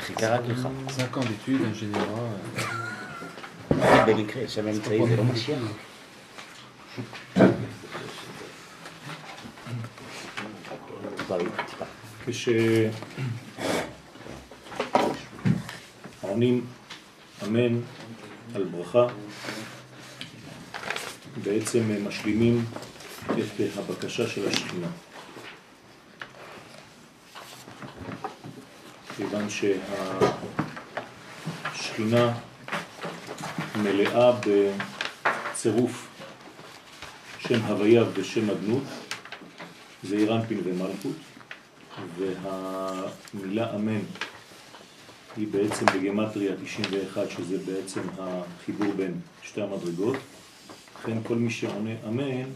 חיכה רק לך. 5 ans d'études, ingénieura. במקרה, שם אמצעי זה לא משיח. כשעונים אמן על ברכה, בעצם משלימים את הבקשה של השכינה. כיוון שהשכינה מלאה בצירוף שם הוויה ושם אדנות, זה אירנפין ומלכות, והמילה אמן היא בעצם בגמטריה 91, שזה בעצם החיבור בין שתי המדרגות. לכן כל מי שעונה אמן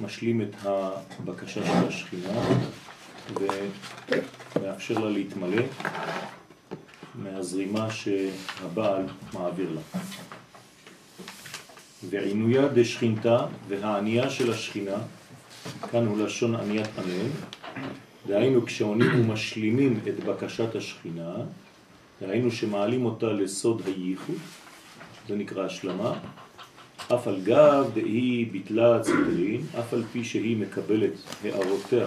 משלים את הבקשה של השכינה ומאפשר לה להתמלא מהזרימה שהבעל מעביר לה. ועינויה דשכינתה והענייה של השכינה, כאן הוא לשון עניית אמן, דהיינו כשעונים ומשלימים את בקשת השכינה, דהיינו שמעלים אותה לסוד הייחוד, זה נקרא השלמה, אף על גב דהי ביטלה הציטרין, אף על פי שהיא מקבלת הערותיה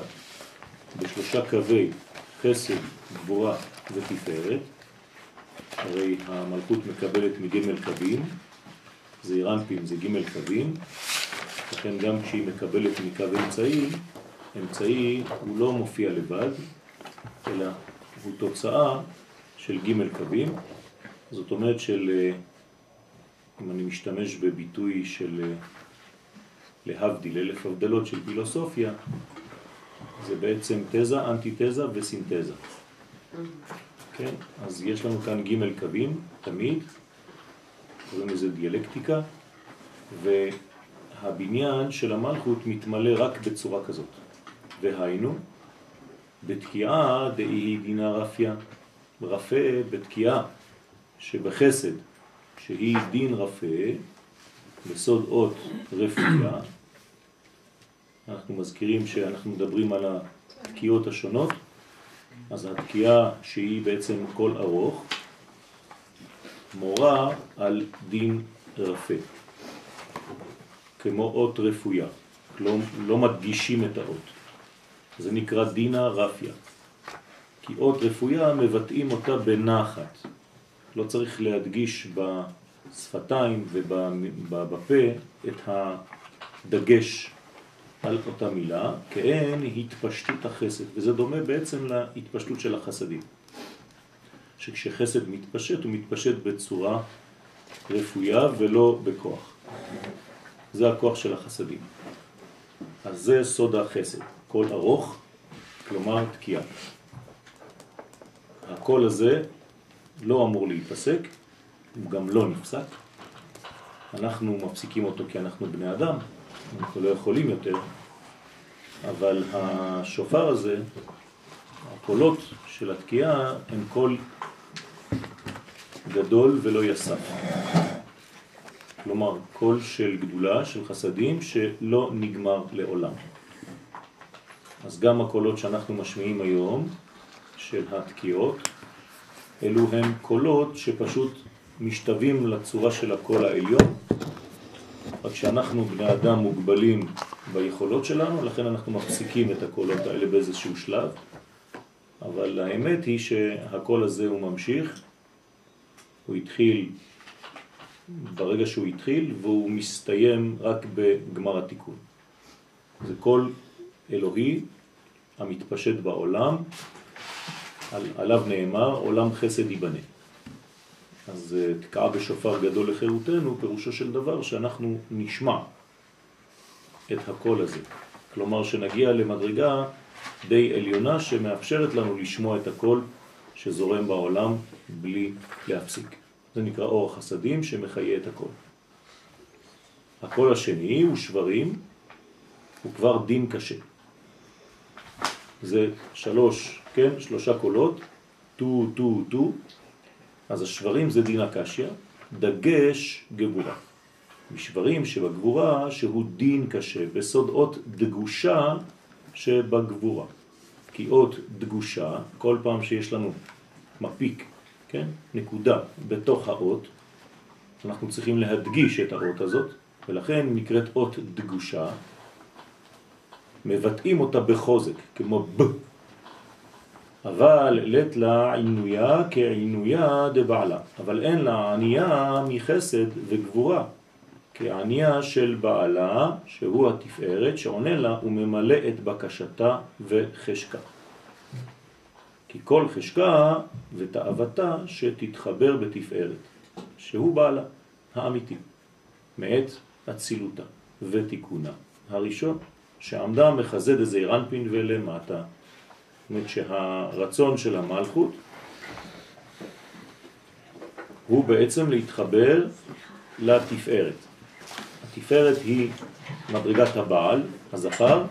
בשלושה קווי חסד, גבורה ותפארת, הרי המלכות מקבלת מג' קווים, זה אירנפים, זה ג' קווים, לכן גם כשהיא מקבלת מקו אמצעי, אמצעי הוא לא מופיע לבד, אלא הוא תוצאה של ג' קווים, זאת אומרת של, אה, אם אני משתמש בביטוי של אה, להבדיל אלף הבדלות של פילוסופיה, זה בעצם תזה, אנטיתזה וסינתזה. כן? אז יש לנו כאן ג' קווים, תמיד, קוראים לזה דיאלקטיקה, והבניין של המלכות מתמלא רק בצורה כזאת. והיינו, בתקיעה דאי דינה רפיה, רפה בתקיעה שבחסד, שהיא דין רפה, בסוד אות רפויה, אנחנו מזכירים שאנחנו מדברים על התקיעות השונות, אז התקיעה שהיא בעצם כל ארוך, מורה על דין רפה, כמו אות רפויה, לא, לא מדגישים את האות. זה נקרא דינה רפיה, כי אות רפויה מבטאים אותה בנחת, לא צריך להדגיש בשפתיים ובפה את הדגש על אותה מילה, כאין התפשטות החסד, וזה דומה בעצם להתפשטות של החסדים. שכשחסד מתפשט, הוא מתפשט בצורה רפויה ולא בכוח. זה הכוח של החסדים. אז זה סוד החסד, קול ארוך, כלומר תקיעה. הקול הזה לא אמור להיפסק, הוא גם לא נפסק. אנחנו מפסיקים אותו כי אנחנו בני אדם, אנחנו לא יכולים יותר, אבל השופר הזה, הקולות של התקיעה הם קול גדול ולא יסף. כלומר, קול של גדולה, של חסדים, שלא נגמר לעולם. אז גם הקולות שאנחנו משמיעים היום, של התקיעות, אלו הם קולות שפשוט משתווים לצורה של הקול העליון, רק שאנחנו בני אדם מוגבלים ביכולות שלנו, לכן אנחנו מפסיקים את הקולות האלה באיזשהו שלב, אבל האמת היא שהקול הזה הוא ממשיך, הוא התחיל ברגע שהוא התחיל והוא מסתיים רק בגמר התיקון. זה קול אלוהי המתפשט בעולם, על, עליו נאמר עולם חסד ייבנה. אז אה, תקעה בשופר גדול לחירותנו, פירושו של דבר שאנחנו נשמע את הקול הזה. כלומר שנגיע למדרגה די עליונה שמאפשרת לנו לשמוע את הקול שזורם בעולם בלי להפסיק. זה נקרא אור החסדים שמחיה את הקול. הקול השני הוא שברים, הוא כבר דין קשה. זה שלוש, כן, שלושה קולות, טו, טו, טו, אז השברים זה דינא קשיא, דגש גבורה. משברים שבגבורה שהוא דין קשה, בסוד אות דגושה שבגבורה. כי אות דגושה, כל פעם שיש לנו מפיק, כן, נקודה בתוך האות, אנחנו צריכים להדגיש את האות הזאת, ולכן נקראת אות דגושה, מבטאים אותה בחוזק, כמו ב. אבל לת לה עינויה כעינויה דבעלה, אבל אין לה ענייה מחסד וגבורה, כענייה של בעלה, שהוא התפארת, שעונה לה וממלא את בקשתה וחשקה. כי כל חשקה ותאוותה שתתחבר בתפארת, שהוא בעלה האמיתי, מאת אצילותה ותיקונה. הראשון, שעמדה מחזד איזה רנפין ולמטה. אומרת שהרצון של המלכות הוא בעצם להתחבר לתפארת. התפארת היא מדרגת הבעל, הזכר,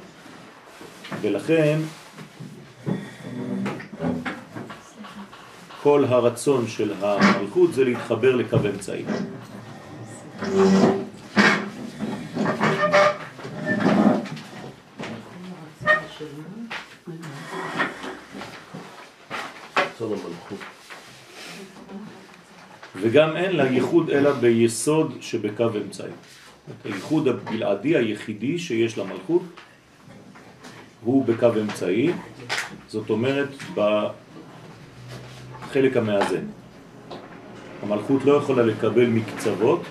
ולכן כל הרצון של המלכות זה להתחבר לקו אמצעי. וגם אין לה ייחוד אלא ביסוד שבקו אמצעי. הייחוד הבלעדי היחידי שיש למלכות הוא בקו אמצעי, זאת אומרת בחלק המאזן. המלכות לא יכולה לקבל מקצוות,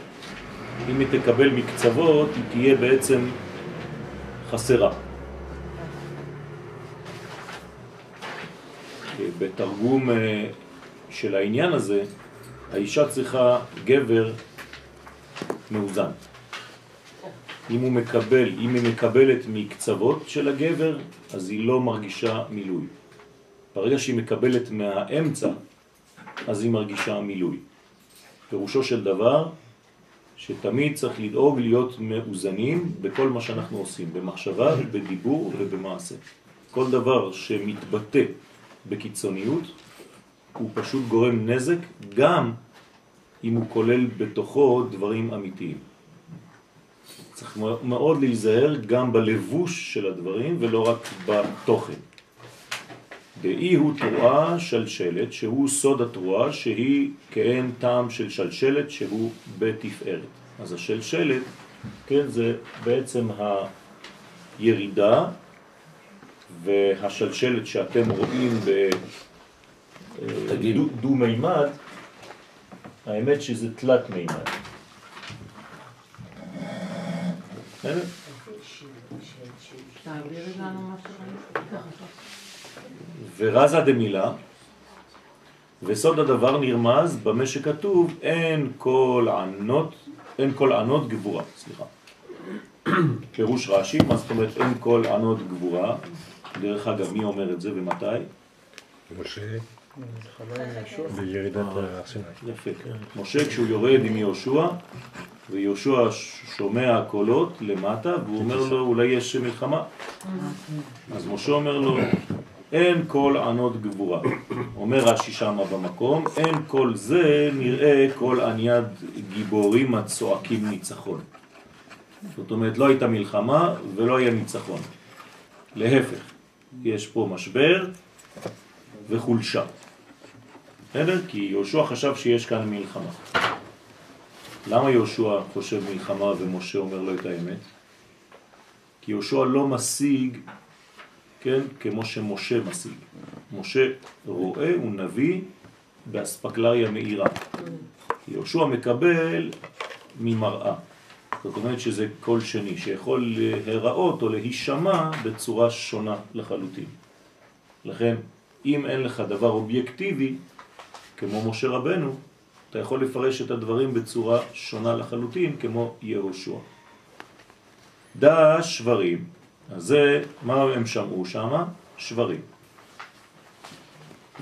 אם היא תקבל מקצוות היא תהיה בעצם חסרה. בתרגום אה, של העניין הזה, האישה צריכה גבר מאוזן. אם הוא מקבל, אם היא מקבלת מקצוות של הגבר, אז היא לא מרגישה מילוי. ברגע שהיא מקבלת מהאמצע, אז היא מרגישה מילוי. פירושו של דבר, שתמיד צריך לדאוג להיות מאוזנים בכל מה שאנחנו עושים, במחשבה, בדיבור ובמעשה. כל דבר שמתבטא בקיצוניות, הוא פשוט גורם נזק, גם אם הוא כולל בתוכו דברים אמיתיים. צריך מאוד להיזהר גם בלבוש של הדברים ולא רק בתוכן. דאי הוא תרועה שלשלת, שהוא סוד התרועה, שהיא כאין טעם של שלשלת שהוא בתפארת. אז השלשלת, כן, זה בעצם הירידה והשלשלת שאתם רואים בדו-מימד, האמת שזה תלת מימד. ורזה דמילה, וסוד הדבר נרמז במה שכתוב אין כל ענות, אין כל ענות גבורה, סליחה. פירוש רש"י, מה זאת אומרת אין כל ענות גבורה? דרך אגב, מי אומר את זה ומתי? משה בירידת הסיני. יפה. משה כשהוא יורד עם יהושע, ויהושע שומע קולות למטה, והוא אומר לו, אולי יש מלחמה. אז משה אומר לו, אין כל ענות גבורה. אומר רש"י שמה במקום, אין כל זה נראה כל עניית גיבורים הצועקים ניצחון. זאת אומרת, לא הייתה מלחמה ולא היה ניצחון. להפך, יש פה משבר וחולשה. בסדר? כי יהושע חשב שיש כאן מלחמה. למה יהושע חושב מלחמה ומשה אומר לו את האמת? כי יהושע לא משיג, כן, כמו שמשה משיג. משה רואה, הוא נביא באספקלריה מאירה. יהושע מקבל ממראה. זאת אומרת שזה קול שני, שיכול להיראות או להישמע בצורה שונה לחלוטין. לכן, אם אין לך דבר אובייקטיבי, כמו משה רבנו, אתה יכול לפרש את הדברים בצורה שונה לחלוטין, כמו יהושע. דא שברים, אז זה, מה הם שמעו שם? שברים.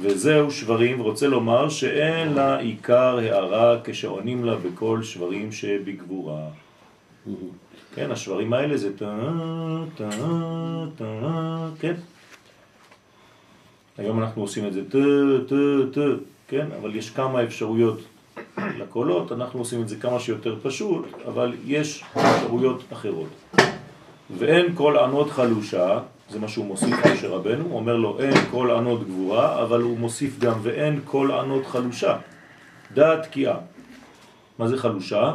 וזהו שברים, רוצה לומר שאין לה עיקר הערה כשעונים לה בכל שברים שבגבורה. כן, השברים האלה זה טה, טה, טה, כן. היום אנחנו עושים את זה טה, טה, טה, כן, אבל יש כמה אפשרויות לקולות, אנחנו עושים את זה כמה שיותר פשוט, אבל יש אפשרויות אחרות. ואין כל ענות חלושה, זה מה שהוא מוסיף משה רבנו, הוא אומר לו אין כל ענות גבורה, אבל הוא מוסיף גם ואין כל ענות חלושה, דעת תקיעה. מה זה חלושה?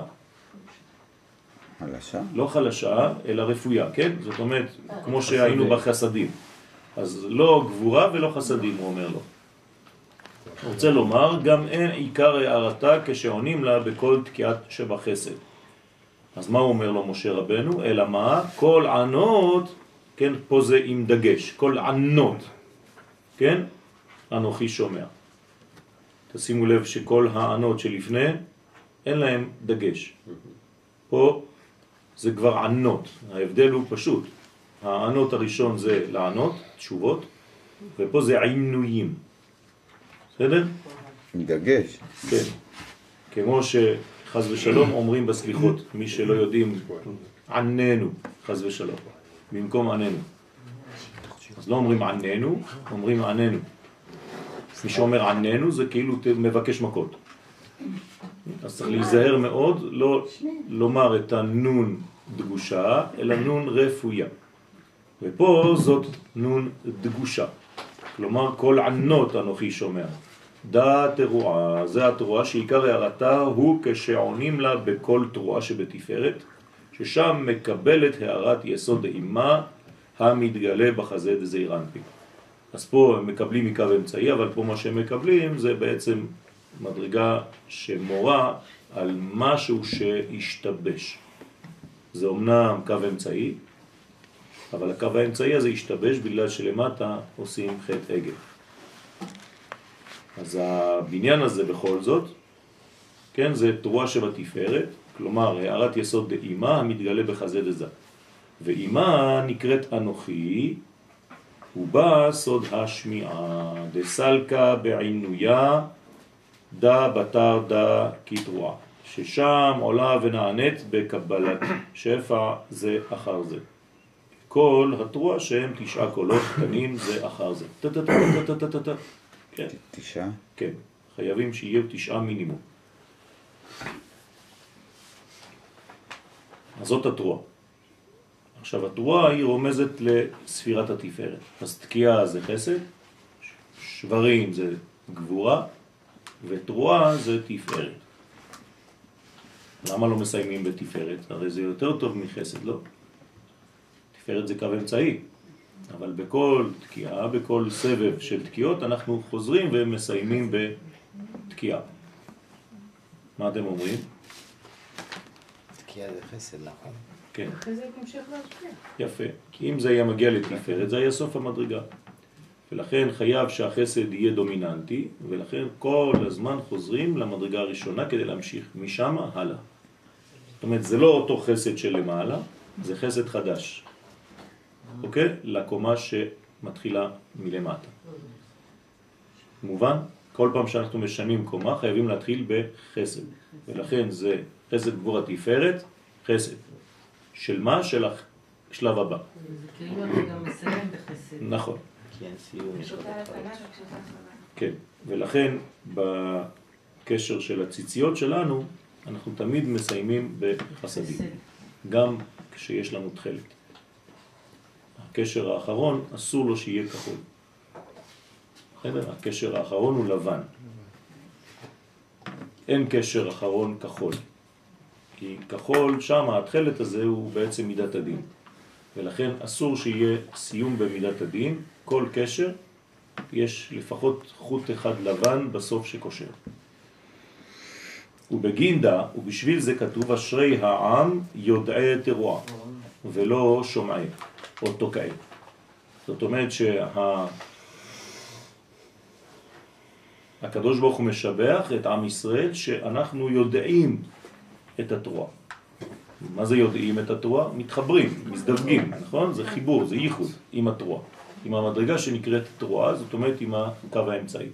חלשה? לא חלשה, אלא רפויה, כן? זאת אומרת, כמו שהיינו בחסדים. אז לא גבורה ולא חסדים, הוא אומר לו. רוצה לומר, גם אין עיקר הערתה כשעונים לה בכל תקיעת שבחסד. אז מה הוא אומר לו משה רבנו? אלא מה? כל ענות, כן, פה זה עם דגש, כל ענות, כן? אנוכי שומע. תשימו לב שכל הענות שלפני, אין להם דגש. פה זה כבר ענות, ההבדל הוא פשוט. הענות הראשון זה לענות, תשובות, ופה זה עינויים. בסדר? עם דגש. כן. כמו שחז ושלום אומרים בסליחות, מי שלא יודעים, עננו, חז ושלום, במקום עננו. אז לא אומרים עננו, אומרים עננו. מי שאומר עננו זה כאילו מבקש מכות. אז צריך להיזהר מאוד, לא לומר את הנון דגושה, אלא נון רפויה. ופה זאת נון דגושה. כלומר, כל ענות אנוכי שומע. דעת תרועה, זה התרועה שעיקר הערתה הוא כשעונים לה בכל תרועה שבתפארת, ששם מקבלת הערת יסוד אימה המתגלה בחזה דזעיר אנפי. אז פה הם מקבלים מקו אמצעי, אבל פה מה שהם מקבלים זה בעצם מדרגה שמורה על משהו שהשתבש. זה אומנם קו אמצעי, אבל הקו האמצעי הזה השתבש בגלל שלמטה עושים חטא עגל. אז הבניין הזה בכל זאת, כן, זה תרועה שבתפארת, כלומר הערת יסוד דאימה המתגלה בחזה דזה. ואימה נקראת אנוכי, ובא סוד השמיעה, דסלקה בעינויה, דה בתר דה כתרועה, ששם עולה ונענית בקבלת שפע זה אחר זה. כל התרועה שהם תשעה קולות קטנים זה אחר זה. כן, תשעה? כן. חייבים שיהיו תשעה מינימום. אז זאת התרועה. עכשיו התרועה היא רומזת לספירת התפארת. אז תקיעה זה חסד, שברים זה גבורה, ותרועה זה תפארת. למה לא מסיימים בתפארת? הרי זה יותר טוב מחסד, לא? תפארת זה קו אמצעי, אבל בכל תקיעה, בכל סבב של תקיעות, אנחנו חוזרים ומסיימים בתקיעה. מה אתם אומרים? תקיעה זה חסד, נכון? כן. אחרי זה תמשיך להשפיע. יפה. כי אם זה היה מגיע לתפארת, זה היה סוף המדרגה. ולכן חייב שהחסד יהיה דומיננטי, ולכן כל הזמן חוזרים למדרגה הראשונה כדי להמשיך משם הלאה. זאת אומרת, זה לא אותו חסד של למעלה, זה חסד חדש. אוקיי? לקומה שמתחילה מלמטה. מובן? כל פעם שאנחנו משנים קומה חייבים להתחיל בחסד. ולכן זה חסד גבור התפארת, חסד. של מה? של השלב הבא. זה כאילו אתה גם מסיים בחסד. נכון. אחריו. כן, ולכן בקשר של הציציות שלנו, אנחנו תמיד מסיימים בחסדים, חסד. גם כשיש לנו תכלת. הקשר האחרון, אסור לו שיהיה כחול. בסדר? הקשר האחרון הוא לבן. אין קשר אחרון כחול. כי כחול, שם התכלת הזה הוא בעצם מידת הדין. ולכן אסור שיהיה סיום במידת הדין, כל קשר יש לפחות חוט אחד לבן בסוף שקושר. ובגינדה, ובשביל זה כתוב אשרי העם יודעי תרועה, ולא שומעי או תוקעי. זאת אומרת שהקדוש ברוך הוא משבח את עם ישראל שאנחנו יודעים את התרועה. מה זה יודעים את התרועה? מתחברים, מזדווגים, נכון? זה חיבור, זה ייחוד עם התרועה. עם המדרגה שנקראת תרועה, זאת אומרת עם הקו האמצעי.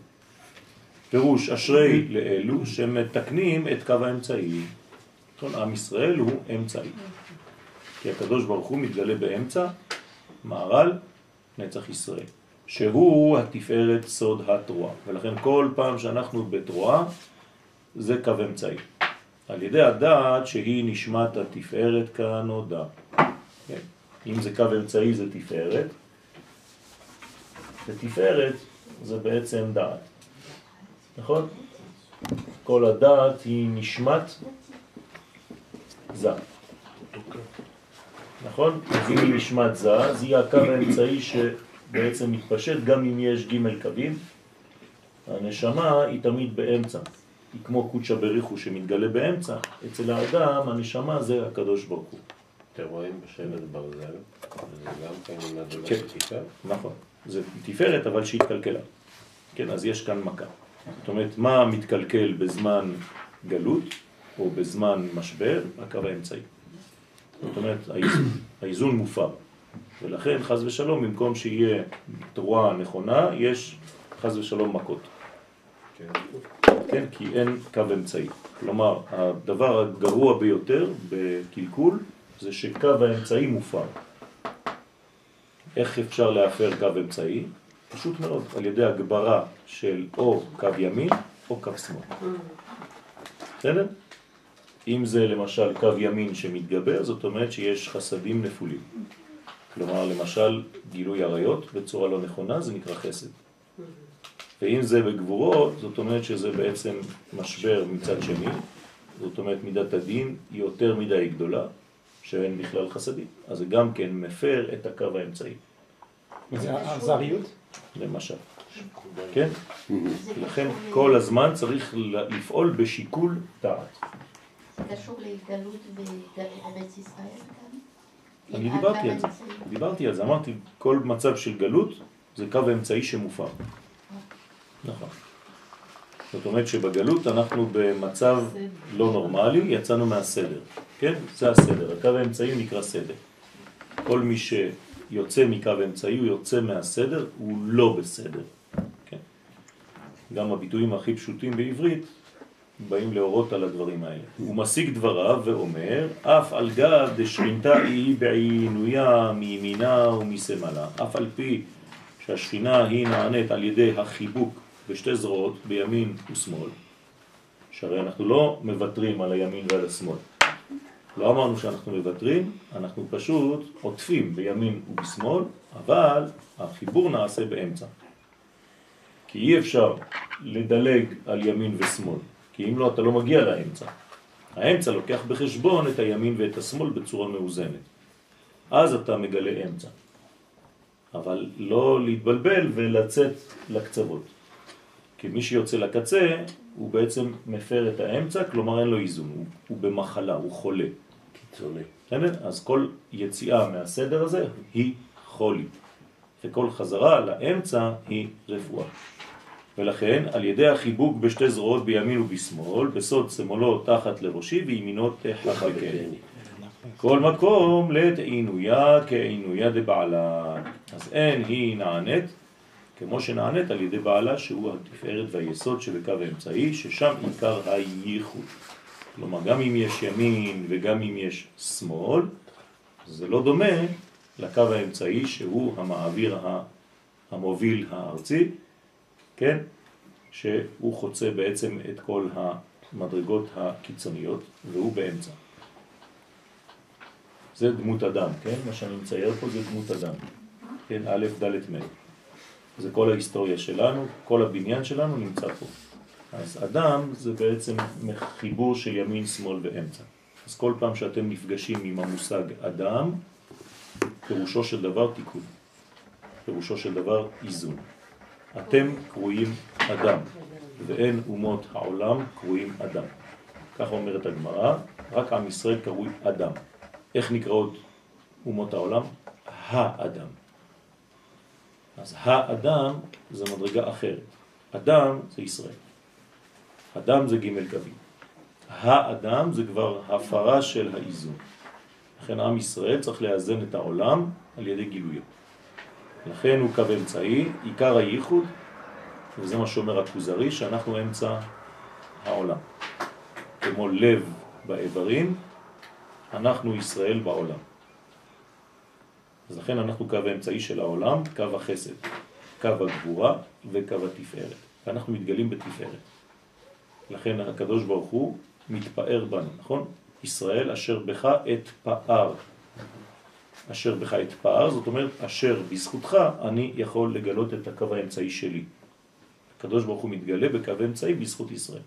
פירוש אשרי לאלו שמתקנים את קו האמצעי. נכון? עם ישראל הוא אמצעי. כי הקדוש ברוך הוא מתגלה באמצע, מערל, נצח ישראל. שהוא התפארת סוד התרועה. ולכן כל פעם שאנחנו בתרועה, זה קו אמצעי. על ידי הדעת שהיא נשמת התפארת כנודע. כן. אם זה קו אמצעי זה תפארת, ותפארת זה בעצם דעת. נכון? כל הדעת היא נשמת זה. נכון? אז אם היא נשמת זה, אז היא הקו האמצעי שבעצם מתפשט גם אם יש ג' קווים. הנשמה היא תמיד באמצע. היא כמו קודשא בריחו שמתגלה באמצע. אצל האדם הנשמה זה הקדוש ברוך הוא. אתם רואים בשלט ברזל, זה גם כן מדרגה כן. נכון. זה תפארת אבל שהתקלקלה. כן, אז יש כאן מכה. זאת אומרת, מה מתקלקל בזמן גלות או בזמן משבר? הקו האמצעי. זאת אומרת, האיזון, האיזון מופר. ולכן, חז ושלום, במקום שיהיה תרועה נכונה, יש חז ושלום מכות. כן, כי אין קו אמצעי. כלומר, הדבר הגרוע ביותר בקלקול זה שקו האמצעי מופר. איך אפשר להפר קו אמצעי? פשוט מאוד, על ידי הגברה של או קו ימין או קו שמאל. בסדר? אם זה למשל קו ימין שמתגבר, זאת אומרת שיש חסדים נפולים. כלומר, למשל, גילוי עריות בצורה לא נכונה, זה נקרא חסד. ואם זה בגבורות, זאת אומרת שזה בעצם משבר מצד שני, זאת אומרת מידת הדין היא יותר מדי גדולה, שאין בכלל חסדים. אז זה גם כן מפר את הקו האמצעי, זה האכזריות? למשל. כן? לכן כל הזמן צריך לפעול בשיקול דעת. קשור להתגלות בארץ ישראל גם? אני דיברתי על זה? דיברתי על זה, אמרתי, כל מצב של גלות זה קו האמצעי שמופר. נכון. זאת אומרת שבגלות אנחנו במצב לא נורמלי, יצאנו מהסדר. כן? זה הסדר, הקו האמצעי נקרא סדר. כל מי שיוצא מקו האמצעי, הוא יוצא מהסדר, הוא לא בסדר. כן? גם הביטויים הכי פשוטים בעברית באים להורות על הדברים האלה. הוא משיג דבריו ואומר, אף על גב דשכינתה היא בעינויה מימינה ומשמאלה, אף על פי שהשכינה היא נענית על ידי החיבוק בשתי זרועות, בימין ושמאל, שהרי אנחנו לא מוותרים על הימין ועל השמאל. לא אמרנו שאנחנו מוותרים, אנחנו פשוט עוטפים בימין ובשמאל, אבל החיבור נעשה באמצע. כי אי אפשר לדלג על ימין ושמאל, כי אם לא אתה לא מגיע לאמצע. האמצע לוקח בחשבון את הימין ואת השמאל בצורה מאוזנת. אז אתה מגלה אמצע. אבל לא להתבלבל ולצאת לקצוות. כי מי שיוצא לקצה, הוא בעצם מפר את האמצע, כלומר אין לו איזון, הוא, הוא במחלה, הוא חולה. קיצוני. בסדר? אז כל יציאה מהסדר הזה היא חולי, וכל חזרה לאמצע היא רפואה. ולכן, על ידי החיבוק בשתי זרועות בימין ובשמאל, בסוד שמאלו תחת לראשי וימינו תחבקני. כל מקום לעת עינויה כעינויה דבעלה. אז אין היא נענית כמו שנענית על ידי בעלה שהוא התפארת והיסוד שבקו האמצעי, ששם עיקר הייחוד. כלומר, גם אם יש ימין וגם אם יש שמאל, זה לא דומה לקו האמצעי שהוא המעביר המוביל הארצי, כן? שהוא חוצה בעצם את כל המדרגות הקיצוניות והוא באמצע. זה דמות אדם, כן? מה שאני מצייר פה זה דמות אדם. כן, א', ד', מ'. זה כל ההיסטוריה שלנו, כל הבניין שלנו נמצא פה. אז אדם זה בעצם חיבור של ימין, שמאל ואמצע. אז כל פעם שאתם נפגשים עם המושג אדם, פירושו של דבר תיקון. פירושו של דבר איזון. אתם קרויים אדם, ואין אומות העולם קרויים אדם. ככה אומרת הגמרא, רק עם ישראל קרוי אדם. איך נקראות אומות העולם? האדם. אז האדם זה מדרגה אחרת. אדם זה ישראל. אדם זה ג' קווים. האדם זה כבר הפרה של האיזון. לכן עם ישראל צריך לאזן את העולם על ידי גילויו. לכן הוא קו אמצעי, עיקר הייחוד, וזה מה שאומר הכוזרי, שאנחנו אמצע העולם. כמו לב באיברים, אנחנו ישראל בעולם. אז לכן אנחנו קו האמצעי של העולם, קו החסד, קו הגבורה וקו התפארת. ואנחנו מתגלים בתפארת. לכן הקדוש ברוך הוא מתפאר בנו, נכון? ישראל אשר בך את פאר. אשר בך אתפאר, זאת אומרת, אשר בזכותך אני יכול לגלות את הקו האמצעי שלי. הקדוש ברוך הוא מתגלה בקו האמצעי בזכות ישראל.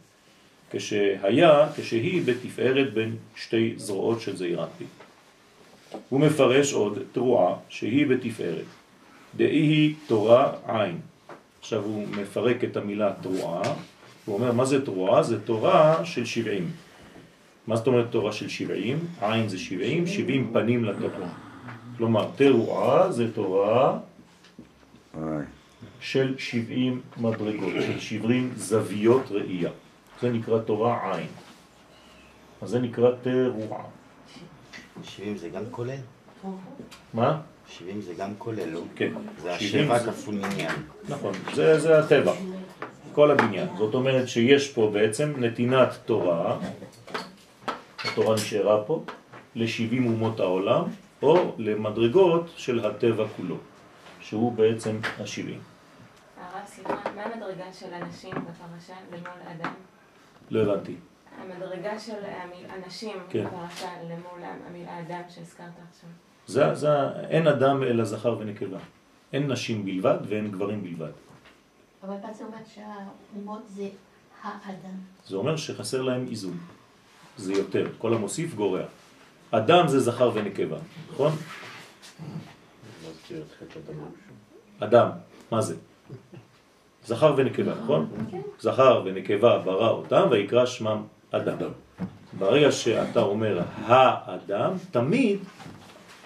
כשהיה, כשהיא בתפארת בין שתי זרועות של זעירנטי. הוא מפרש עוד תרועה שהיא בתפארת. דאי היא תורה עין. עכשיו הוא מפרק את המילה תרועה, הוא אומר מה זה תרועה? זה תורה של שבעים. מה זאת אומרת תורה של שבעים? עין זה שבעים, שבעים פנים לתורה. כלומר, תרועה זה תורה של שבעים מדרגות, של שבעים זוויות ראייה. זה נקרא תורה עין. אז זה נקרא תרועה. 70 זה גם כולל? מה? 70 זה גם כולל, לא? כן. זה 70 השבע זה- כפול מניין. נכון, זה, זה הטבע, כל הבניין. זאת אומרת שיש פה בעצם נתינת תורה, התורה נשארה פה, ל-70 אומות העולם, או למדרגות של הטבע כולו, שהוא בעצם ה-70. הרב, סליחה, מה המדרגה של אנשים בפרשה למול האדם? לא הבנתי. המדרגה של אנשים כן. בפרשה למול המילה האדם שהזכרת עכשיו. זה, זה, אין אדם אלא זכר ונקבה. אין נשים בלבד ואין גברים בלבד. אבל מה זה אומר שהאומות זה האדם? זה אומר שחסר להם איזון. זה יותר, כל המוסיף גורע. אדם זה זכר ונקבה, נכון? אדם. מה זה? זכר ונקבה, נכון? זכר ונקבה ברא אותם ויקרא שמם אדם. ברגע שאתה אומר האדם, תמיד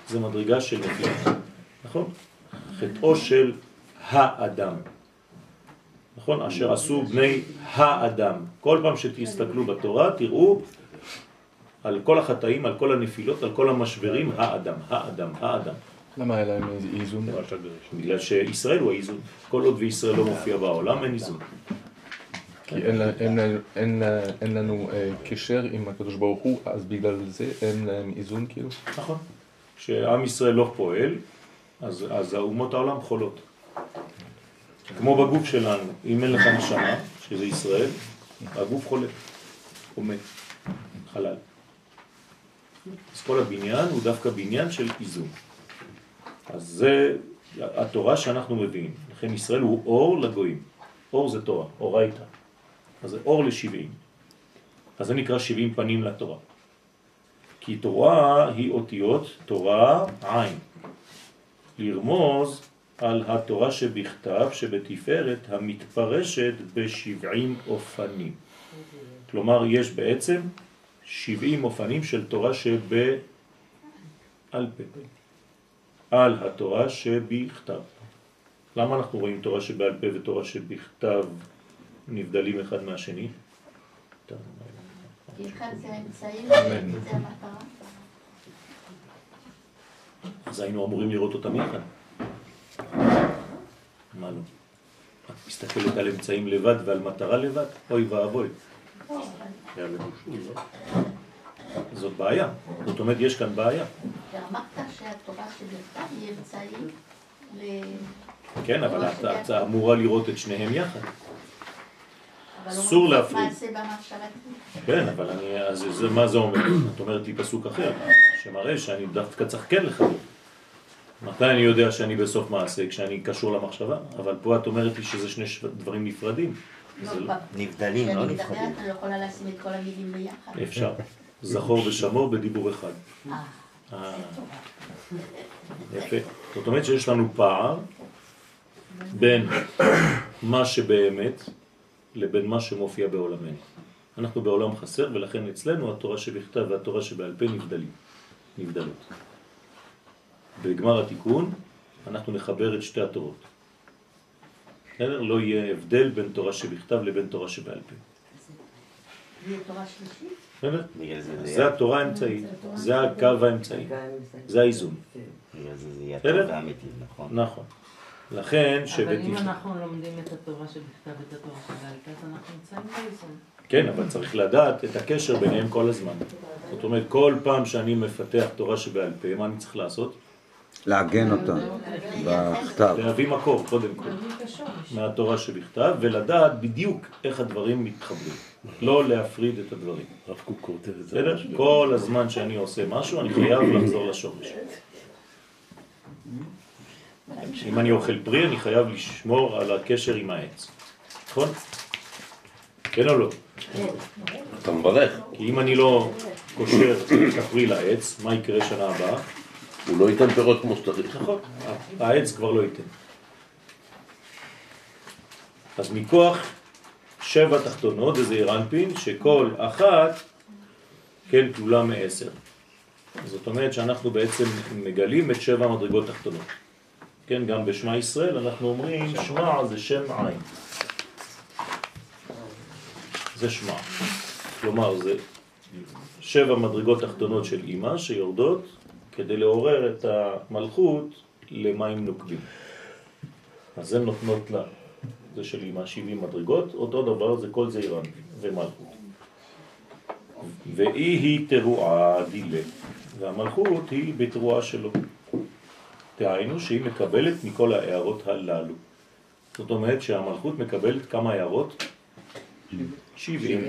זה מדרגה של נפילה, נכון? חטאו של האדם, נכון? אשר עשו בני האדם. כל פעם שתסתכלו בתורה תראו על כל החטאים, על כל הנפילות, על כל המשברים, האדם, האדם, האדם. למה היה להם איזון? בגלל שישראל הוא האיזון. כל עוד וישראל לא מופיע בעולם, אין איזון. כי אין לנו אה, קשר עם הקדוש ברוך הוא, אז בגלל זה אין להם איזון כאילו? נכון. כשעם ישראל לא פועל, אז, אז האומות העולם חולות. כמו בגוף שלנו, אם אין לך נשמה, שזה ישראל, הגוף חולה, הוא מת, חלל. אז כל הבניין הוא דווקא בניין של איזון. אז זה התורה שאנחנו מביאים. לכן ישראל הוא אור לגויים. אור זה תורה, אורייתא. אז זה אור לשבעים. אז זה נקרא שבעים פנים לתורה. כי תורה היא אותיות תורה עין. לרמוז על התורה שבכתב שבתפארת המתפרשת בשבעים אופנים. כלומר יש בעצם שבעים אופנים של תורה שבעל פה. על התורה שבכתב. למה אנחנו רואים תורה שבעל פה ותורה שבכתב נבדלים אחד מהשני? כי אחד זה האמצעים וזה המטרה. אז היינו אמורים לראות אותם יחד. מה לא? את מסתכלת על אמצעים לבד ועל מטרה לבד? אוי ואבוי. לא? זאת בעיה. זאת אומרת, יש כאן בעיה. ואמרת שהתורה שבכתב היא אמצעי ל... כן, אבל את, אמורה לראות את שניהם יחד. אסור להפריד. כן, אבל אני, אז זה, מה זה אומר? את אומרת לי פסוק אחר, שמראה שאני דווקא צריך כן לחבר. מתי אני יודע שאני בסוף מעשה? כשאני קשור למחשבה, אבל פה את אומרת לי שזה שני דברים נפרדים. לא, נבדלים, לא כשאני נפרדים. מדברת, אני לא יכולה לשים את כל המילים ביחד. אפשר. זכור ושמור בדיבור אחד. אה, אה, יפה. זאת אומרת שיש לנו פער בין מה שבאמת לבין מה שמופיע בעולמנו. אנחנו בעולם חסר ולכן אצלנו התורה שבכתב והתורה שבעל פה נבדלים, נבדלות. בגמר התיקון אנחנו נחבר את שתי התורות. בסדר? לא יהיה הבדל בין תורה שבכתב לבין תורה שבעל פה. זה התורה האמצעית, זה הקו האמצעי, זה האיזון. ואמיתי, נכון. נכון. לכן אבל אם. אנחנו לומדים את התורה שבכתב ואת התורה שבעל פה, אז אנחנו נמצאים באיזון. כן, אבל צריך לדעת את הקשר ביניהם כל הזמן. זאת אומרת, כל פעם שאני מפתח תורה שבעל פה, מה אני צריך לעשות? לעגן אותה בכתב. להביא מקור, קודם כל. מהתורה שבכתב, ולדעת בדיוק איך הדברים מתחברים. לא להפריד את הדברים. הרב קוק כותב את זה. בסדר? כל הזמן שאני עושה משהו, אני חייב לחזור לשורש. אם אני אוכל פרי, אני חייב לשמור על הקשר עם העץ. נכון? כן או לא? אתה מברך. כי אם אני לא קושר את הפרי לעץ, מה יקרה שנה הבאה? הוא לא ייתן פירות כמו שצריך. נכון, העץ כבר לא ייתן. אז מכוח שבע תחתונות זה אנפין, שכל אחת, כן, כלולה מעשר. זאת אומרת שאנחנו בעצם מגלים את שבע מדרגות תחתונות. כן, גם בשמע ישראל אנחנו אומרים שמע זה שם עין. זה שמע. כלומר, זה שבע מדרגות תחתונות של אימא שיורדות כדי לעורר את המלכות למים נוקבים. אז הן נותנות לה, זה של אימא, 70 מדרגות, אותו דבר זה כל זעירן ומלכות. והיא היא תרועה דילה, והמלכות היא בתרועה שלו. דהיינו שהיא מקבלת מכל ההערות הללו. זאת אומרת שהמלכות מקבלת כמה הערות? 70.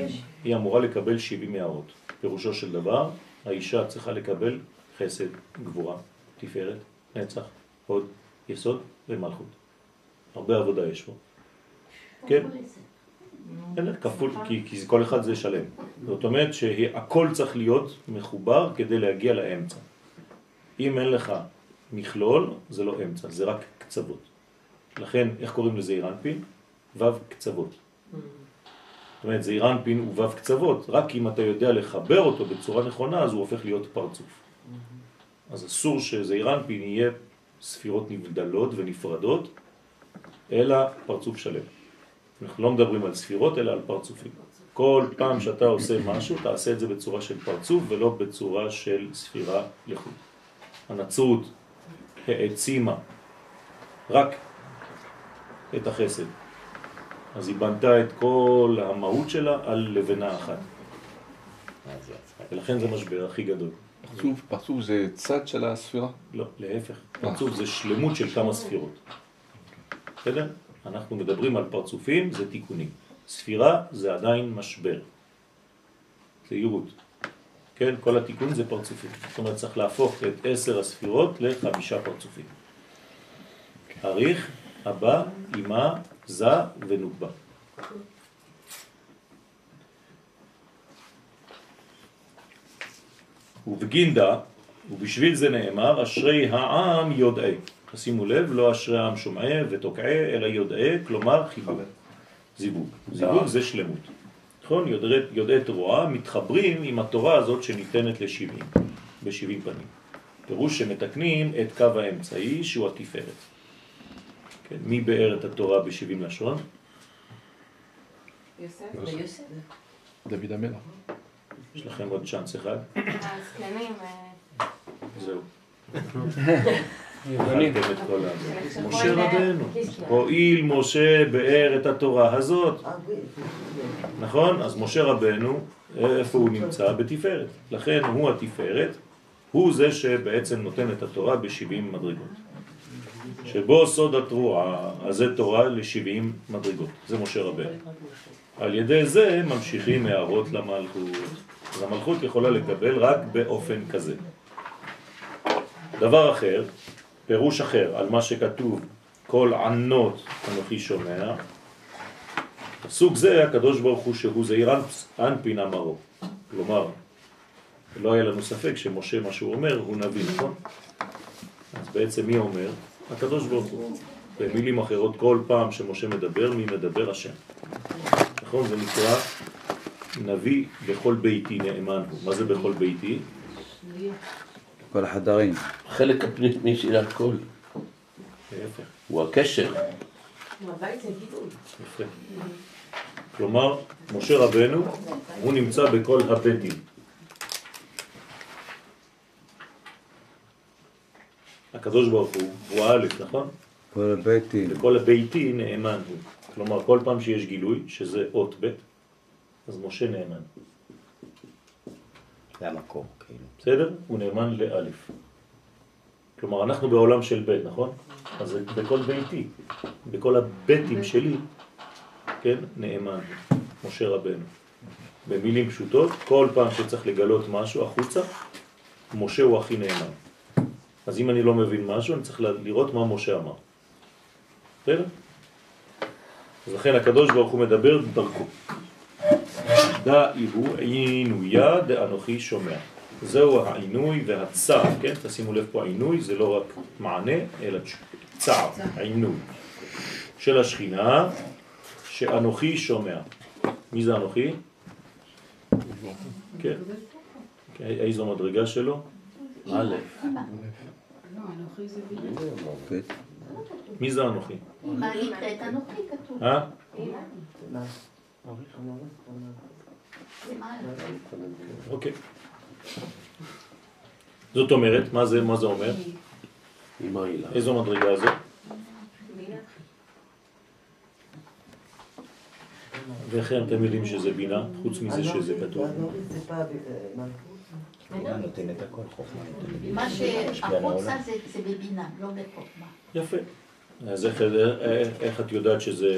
היא אמורה לקבל 70 הערות. פירושו של דבר, האישה צריכה לקבל חסד, גבורה, תפארת, נצח, הוד, יסוד ומלכות. הרבה עבודה יש פה. כן? אין כפול, כי, כל אחד זה שלם. זאת אומרת שהכל צריך להיות מחובר כדי להגיע לאמצע. אם אין לך מכלול, זה לא אמצע, זה רק קצוות. לכן, איך קוראים לזה אירנפין? וו קצוות. זאת אומרת, זה אירנפין הוא וו קצוות, רק אם אתה יודע לחבר אותו בצורה נכונה, אז הוא הופך להיות פרצוף. אז אסור שזעירנפין יהיה ספירות נבדלות ונפרדות, אלא פרצוף שלם. אנחנו לא מדברים על ספירות, אלא על פרצופים. כל פעם שאתה עושה משהו, תעשה את זה בצורה של פרצוף ולא בצורה של ספירה לחוד. הנצרות העצימה רק את החסד. אז היא בנתה את כל המהות שלה על לבנה אחת. ולכן זה משבר הכי גדול. פרצוף, פרצוף זה צד של הספירה? לא, להפך. פרצוף זה שלמות של כמה ספירות. בסדר? אנחנו מדברים על פרצופים, זה תיקונים. ספירה זה עדיין משבר. זהירות. כן, כל התיקון זה פרצופים. זאת אומרת, צריך להפוך את עשר הספירות לחמישה פרצופים. אריך, הבא, אימה, זה ונוקבה. ובגינדה, ובשביל זה נאמר, אשרי העם יודעי. תשימו לב, לא אשרי העם שומעי ותוקעי, אלא יודעי, כלומר חיבור. זיווג. זיווג זה שלמות. נכון? יודעי, יודעי תרועה מתחברים עם התורה הזאת שניתנת לשבעים, בשבעים פנים. פירוש שמתקנים את קו האמצעי שהוא התפארת. כן, מי באר את התורה בשבעים לשון? יוסף? דוד המלך. יש לכם עוד צ'אנס אחד? הזקנים, אה, זהו. משה רבנו. הואיל משה באר את התורה הזאת. נכון? אז משה רבנו, איפה הוא נמצא? בתפארת. לכן הוא התפארת, הוא זה שבעצם נותן את התורה ב-70 מדרגות. שבו סוד התרועה, אז זה תורה ל-70 מדרגות. זה משה רבנו. על ידי זה ממשיכים הערות למלכות. אז המלכות יכולה לקבל רק באופן כזה. דבר אחר, פירוש אחר על מה שכתוב, כל ענות אנוכי שומע, סוג זה הקדוש ברוך הוא שהוא זעיר אנפין אמרו. כלומר, לא היה לנו ספק שמשה מה שהוא אומר הוא נביא, נכון? אז בעצם מי אומר? הקדוש ברוך הוא. במילים אחרות, כל פעם שמשה מדבר, מי מדבר? השם. נכון? זה נקרא נביא בכל ביתי נאמן הוא. מה זה בכל ביתי? כל החדרים. חלק הפנימי של הכל. להפך. הוא הקשר. כלומר, משה רבנו, הוא נמצא בכל הבתים. הקדוש ברוך הוא, הוא האלף, נכון? כל הביתים. וכל הביתי נאמן הוא. כלומר, כל פעם שיש גילוי, שזה אות ב', אז משה נאמן. זה המקור, כאילו. בסדר? הוא נאמן לאלף. כלומר, אנחנו בעולם של בית, נכון? אז זה בכל ביתי, בכל הבתים שלי, כן, נאמן, משה רבנו. במילים פשוטות, כל פעם שצריך לגלות משהו החוצה, משה הוא הכי נאמן. אז אם אני לא מבין משהו, אני צריך לראות מה משה אמר. בסדר? אז לכן הקדוש ברוך הוא מדבר דרכו. דאי הוא עינויה דאנוכי שומע. זהו העינוי והצער, כן? תשימו לב פה העינוי זה לא רק מענה, אלא צער, העינוי של השכינה שאנוכי שומע. מי זה אנוכי? כן. איזו מדרגה שלו? א', כן. מי זה אנוכי? אמא נקראת אנוכי כתוב. אה? אוקיי. זאת אומרת, מה זה, מה זה אומר? איזו מדרגה זו? בינה. ואיך אתם יודעים שזה בינה, חוץ מזה שזה כתוב? בינה נותן את הכל, חוכמה נותנת מה שהחוצה זה בבינה, לא בחוכמה. יפה. אז איך, איך, איך את יודעת שזה,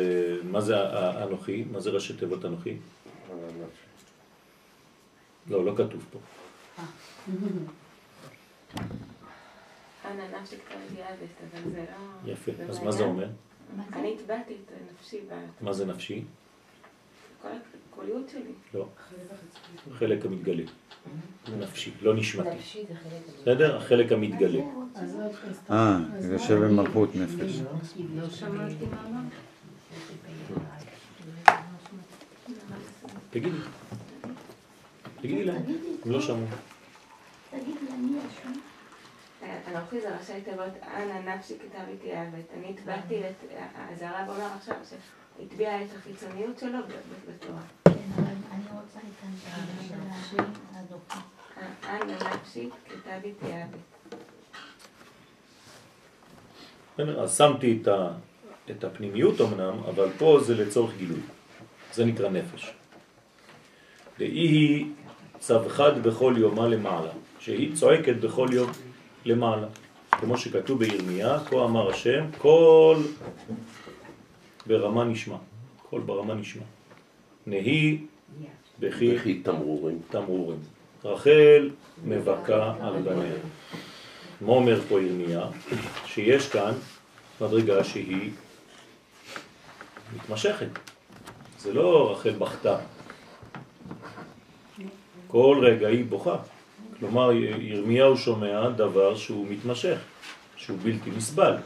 מה זה האנוכי? מה זה ראשי תיבות אנוכי? לא, לא כתוב פה. זה לא... יפה. אז מעניין. מה זה אומר? אני הטבעתי את נפשי מה זה נפשי? הקוליות שלי. לא. החלק המתגלה. נפשי, לא נשמתי. בסדר? החלק המתגלה. אה, זה יושב במלכות נפש. תגידי. תגידי להם. הם לא שמעו. תגיד לי, אני אשמה. אנוכי זה ראשי תיבות אנא נפשי כתבתי אבס. אני הטבעתי את... אז הרב אומר עכשיו שהטביע את החיצוניות שלו בתורה. כן, אבל אני רוצה. אנא אבס. בסדר? אז שמתי את, ה, את הפנימיות אמנם, אבל פה זה לצורך גילוי. זה נקרא נפש. דאי היא צווחת בכל יומה למעלה, שהיא צועקת בכל יום למעלה. כמו שכתוב בירמיה, כה אמר השם, כל ברמה נשמע. כל ברמה נשמע. נהי בכי וכי תמרורים. תמרורים. רחל מבכה על בניה. מה אומר פה ירמיה? שיש כאן מדרגה שהיא מתמשכת. זה לא רחל בכתה. כל רגע היא בוכה. כלומר, ירמיהו שומע דבר שהוא מתמשך, שהוא בלתי נסבל.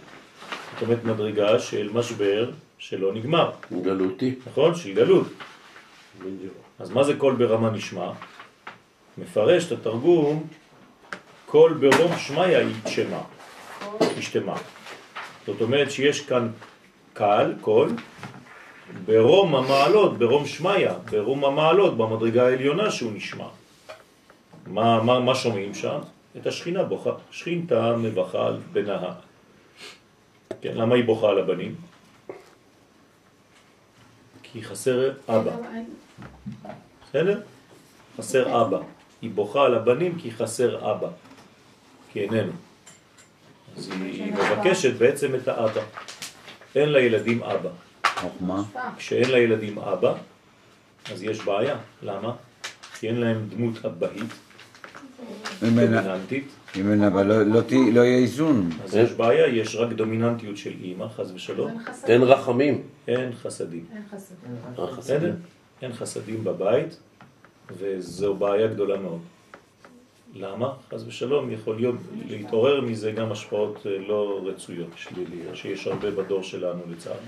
זאת אומרת, מדרגה של משבר שלא נגמר, גלותי. נכון? של גלות. בדיוק. אז מה זה קול ברמה נשמע? מפרש את התרגום קול ברום שמיה יתשמע, ישתמע. זאת אומרת שיש כאן קל, קול, ברום המעלות, ברום שמיה, ברום המעלות, במדרגה העליונה שהוא נשמע. מה, מה, מה שומעים שם? את השכינה בוכה. שכינתה מבכה על בנה. כן, למה היא בוכה על הבנים? כי חסר אבא. בסדר? חסר אבא. היא בוכה על הבנים כי חסר אבא. כי איננו. אז היא, מבקשת בעצם את האבא. אין לילדים אבא. חוכמה. כשאין לילדים אבא, אז יש בעיה. למה? כי אין להם דמות אין- דומיננטית, אם אין אבל לא- לא לא יהיה איזון. אז יש בעיה, יש רק דומיננטיות של אימא, חס ושלום, תן רחמים. אין חסדים. בסדר? חסדים. אין חסדים בבית, וזו בעיה גדולה מאוד. למה? חס ושלום, יכול להיות, להתעורר מזה גם השפעות אה, לא רצויות, שליליות, שיש הרבה בדור שלנו לצערנו.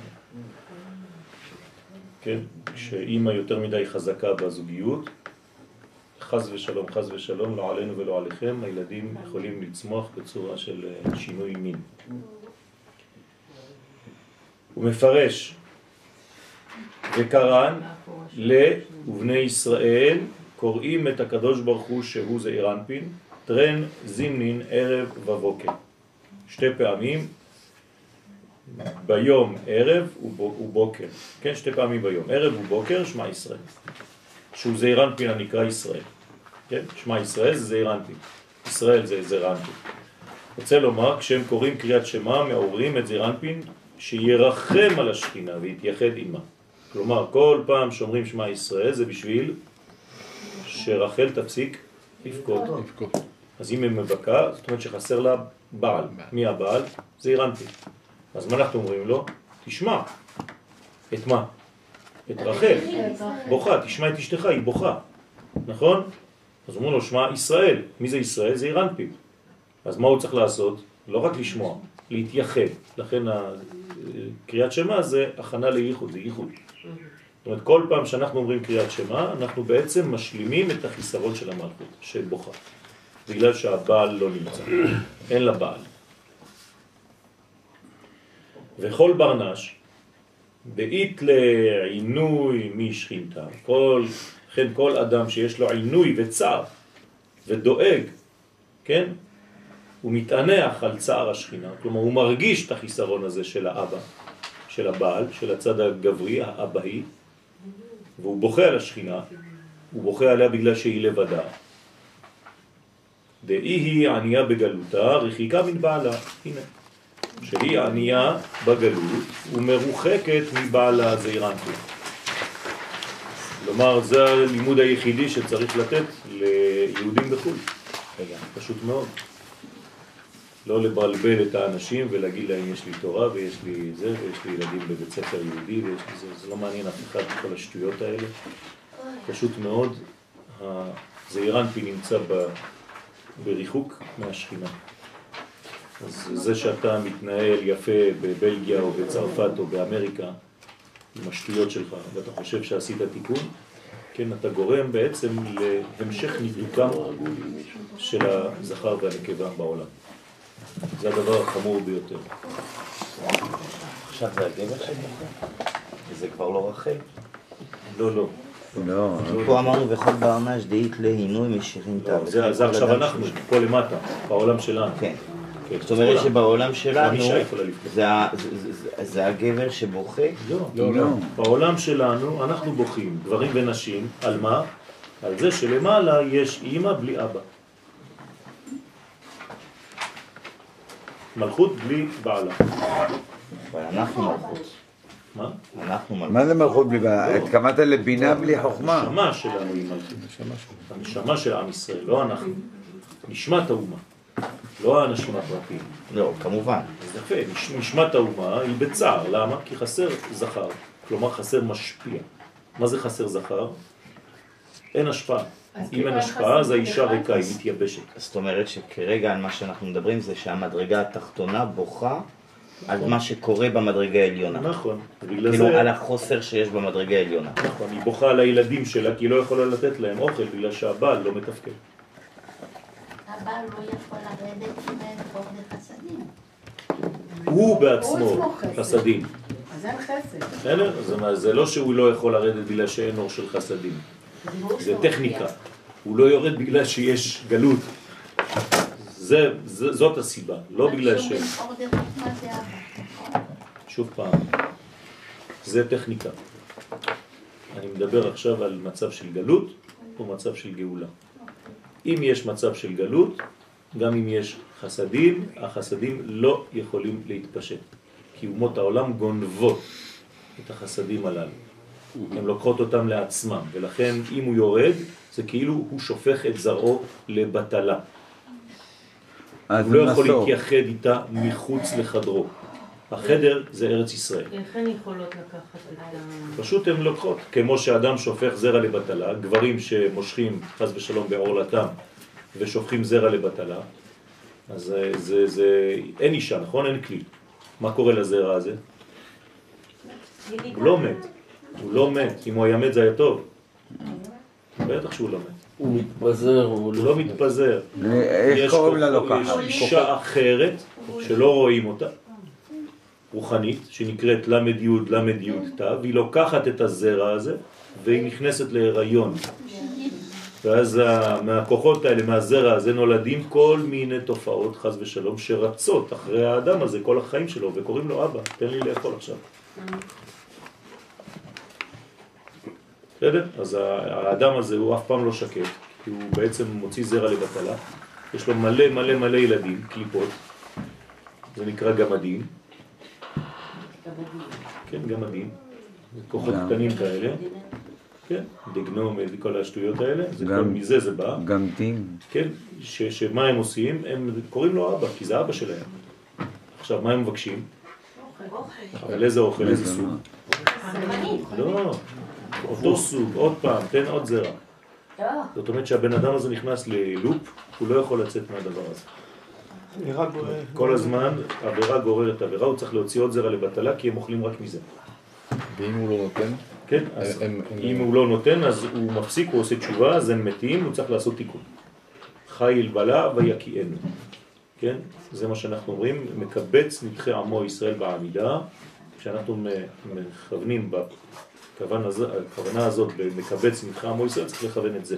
כן? כשאימא יותר מדי חזקה בזוגיות, חס ושלום, חס ושלום, לא עלינו ולא עליכם, הילדים יכולים לצמוח בצורה של אה, שינוי מין. הוא מפרש וקרן לבני ישראל קוראים את הקדוש ברוך הוא שהוא זעיר אנפין, טרן זימנין ערב ובוקר. שתי פעמים, ביום ערב ובו- ובוקר. כן, שתי פעמים ביום. ערב ובוקר, שמע ישראל. שהוא זעיר אנפין הנקרא ישראל. כן, שמע ישראל זה זעיר אנפין. ישראל זה זעיר אנפין. רוצה לומר, כשהם קוראים קריאת שמע, מעוררים את זעיר אנפין שירחם על השכינה ויתייחד עימה. כלומר, כל פעם שאומרים שמע ישראל זה בשביל שרחל תפסיק לבכות. לבכות. אז אם היא מבכה, זאת אומרת שחסר לה בעל. מי הבעל? זה אירנטי. אז מה אנחנו אומרים לו? תשמע. את מה? את רחל. בוכה, תשמע את אשתך, היא בוכה. נכון? אז אומרים לו, שמע ישראל. מי זה ישראל? זה אירנפי. אז מה הוא צריך לעשות? לא רק לשמוע, להתייחד. לכן קריאת שמע זה הכנה לייחוד, זה ייחוד. זאת אומרת, כל פעם שאנחנו אומרים קריאת שמע, אנחנו בעצם משלימים את החיסרון של המלכות, של בוכה. בגלל שהבעל לא נמצא, אין לה בעל. וכל ברנש, באית לעינוי משכינתה, כל, לכן כל אדם שיש לו עינוי וצער ודואג, כן? הוא מתענח על צער השכינה, כלומר הוא מרגיש את החיסרון הזה של האבא, של הבעל, של הצד הגברי, האבאי, והוא בוכה על השכינה, הוא בוכה עליה בגלל שהיא לבדה. דאי היא ענייה בגלותה, רחיקה מן בעלה. הנה. שהיא ענייה בגלות ומרוחקת מבעלה זעירנטי. כלומר, זה הלימוד היחידי שצריך לתת ליהודים בחו"ל. רגע, פשוט מאוד. לא לבלבל את האנשים ולהגיד להם יש לי תורה ויש לי זה ויש לי ילדים בבית ספר יהודי ויש לי זה, זה לא מעניין אף אחד כל השטויות האלה. פשוט מאוד, הזעירנטי נמצא בריחוק מהשכינה. אז זה שאתה מתנהל יפה בבלגיה או בצרפת או באמריקה עם השטויות שלך ואתה חושב שעשית תיקון, כן, אתה גורם בעצם להמשך ניתוקם של הזכר והנקבה בעולם. זה הדבר החמור ביותר. עכשיו זה הגבר שבוכה? וזה כבר לא רחל. לא, לא. לא, פה אמרנו וכל ברנש דאית להינוי משירים תא. לא, זה, זה עכשיו אנחנו, פה למטה, בעולם שלנו. כן. כן. זאת אומרת שבעולם שלנו, לבכות. זה הגבר שבוכה? לא, לא, לא. בעולם שלנו אנחנו בוכים, גברים ונשים, על מה? על זה שלמעלה יש אימא בלי אבא. מלכות בלי בעלה. אבל אנחנו מלכות. מה? אנחנו מלכות. מה זה מלכות בלי בעיה? התכוונת לבינה בלי חוכמה. הנשמה שלנו היא מלכות. הנשמה של עם ישראל, לא אנחנו. נשמת האומה, לא האנשים הפרטיים. לא, כמובן. אז יפה, נש- נשמת האומה היא בצער, למה? כי חסר זכר, כלומר חסר משפיע. מה זה חסר זכר? אין השפעה. אם אין השפעה אז האישה ריקה, היא מתייבשת. זאת אומרת שכרגע על מה שאנחנו מדברים זה שהמדרגה התחתונה בוכה על מה שקורה במדרגה העליונה. נכון, כאילו זה, על החוסר שיש במדרגה העליונה. נכון, היא בוכה על הילדים שלה כי היא לא יכולה לתת להם אוכל בגלל שהבעל לא מתפקד. הבעל לא יכול לרדת אם אין חוק לחסדים. הוא בעצמו עצמו חסד. חסדים. אז אין חסד. בסדר? זה לא שהוא לא יכול לרדת בגלל שאין אור של חסדים. זה טכניקה. הוא לא יורד בגלל שיש גלות. זה, זה, זאת הסיבה, לא בגלל ש... אבא. שוב פעם, זה טכניקה. אני מדבר עכשיו על מצב של גלות או מצב של גאולה. אם יש מצב של גלות, גם אם יש חסדים, החסדים לא יכולים להתפשט. כי אומות העולם גונבות את החסדים הללו. הן לוקחות אותם לעצמם, ולכן אם הוא יורד, זה כאילו הוא שופך את זרעו לבטלה. הוא לא יכול. להתייחד איתה מחוץ לחדרו. החדר זה ארץ ישראל. איך הן יכולות לקחת את ה... פשוט הן לוקחות, כמו שאדם שופך זרע לבטלה, גברים שמושכים חס ושלום בעורלתם ושופכים זרע לבטלה, אז זה, זה, זה, אין אישה, נכון? אין כלי. מה קורה לזרע הזה? הוא לא מת, הוא לא מת. אם הוא היה מת זה היה טוב. בטח שהוא לא מת. הוא מתפזר, הוא לא מתפזר. איך יש קוראים לה לוקחת? יש אישה אחרת שלא רואים אותה, רוחנית, שנקראת למד י' למד י' ת', והיא לוקחת את הזרע הזה והיא נכנסת להיריון. ואז מהכוחות האלה, מהזרע הזה, נולדים כל מיני תופעות, חז ושלום, שרצות אחרי האדם הזה כל החיים שלו, וקוראים לו אבא, תן לי לאכול עכשיו. בסדר? אז האדם הזה הוא אף פעם לא שקט, כי הוא בעצם מוציא זרע לבטלה, יש לו מלא מלא מלא ילדים, קליפות, זה נקרא גמדים, כן, גמדים, זה כוחות גם. קטנים כאלה, כן, דגנום, כל השטויות האלה, זה גם- כל מזה זה בא, גם דין. כן, ש, שמה הם עושים? הם קוראים לו אבא, כי זה אבא שלהם. עכשיו, מה הם מבקשים? אבל איזה אוכל, איזה סוג? לא, אותו סוג, עוד פעם, תן עוד זרע. זאת אומרת שהבן אדם הזה נכנס ללופ, הוא לא יכול לצאת מהדבר הזה. כל הזמן עבירה גוררת עבירה, הוא צריך להוציא עוד זרע לבטלה כי הם אוכלים רק מזה. ואם הוא לא נותן? כן, אז הם- הם- אם הוא לא נותן אז הוא מפסיק, הוא עושה תשובה, אז הם מתים, הוא צריך לעשות תיקון. חיל בלה ויקיענו. כן? זה מה שאנחנו אומרים, מקבץ נדחי עמו ישראל בעמידה, כשאנחנו מכוונים בכוונה הזאת במקבץ נדחי עמו ישראל, צריך לכוון את זה.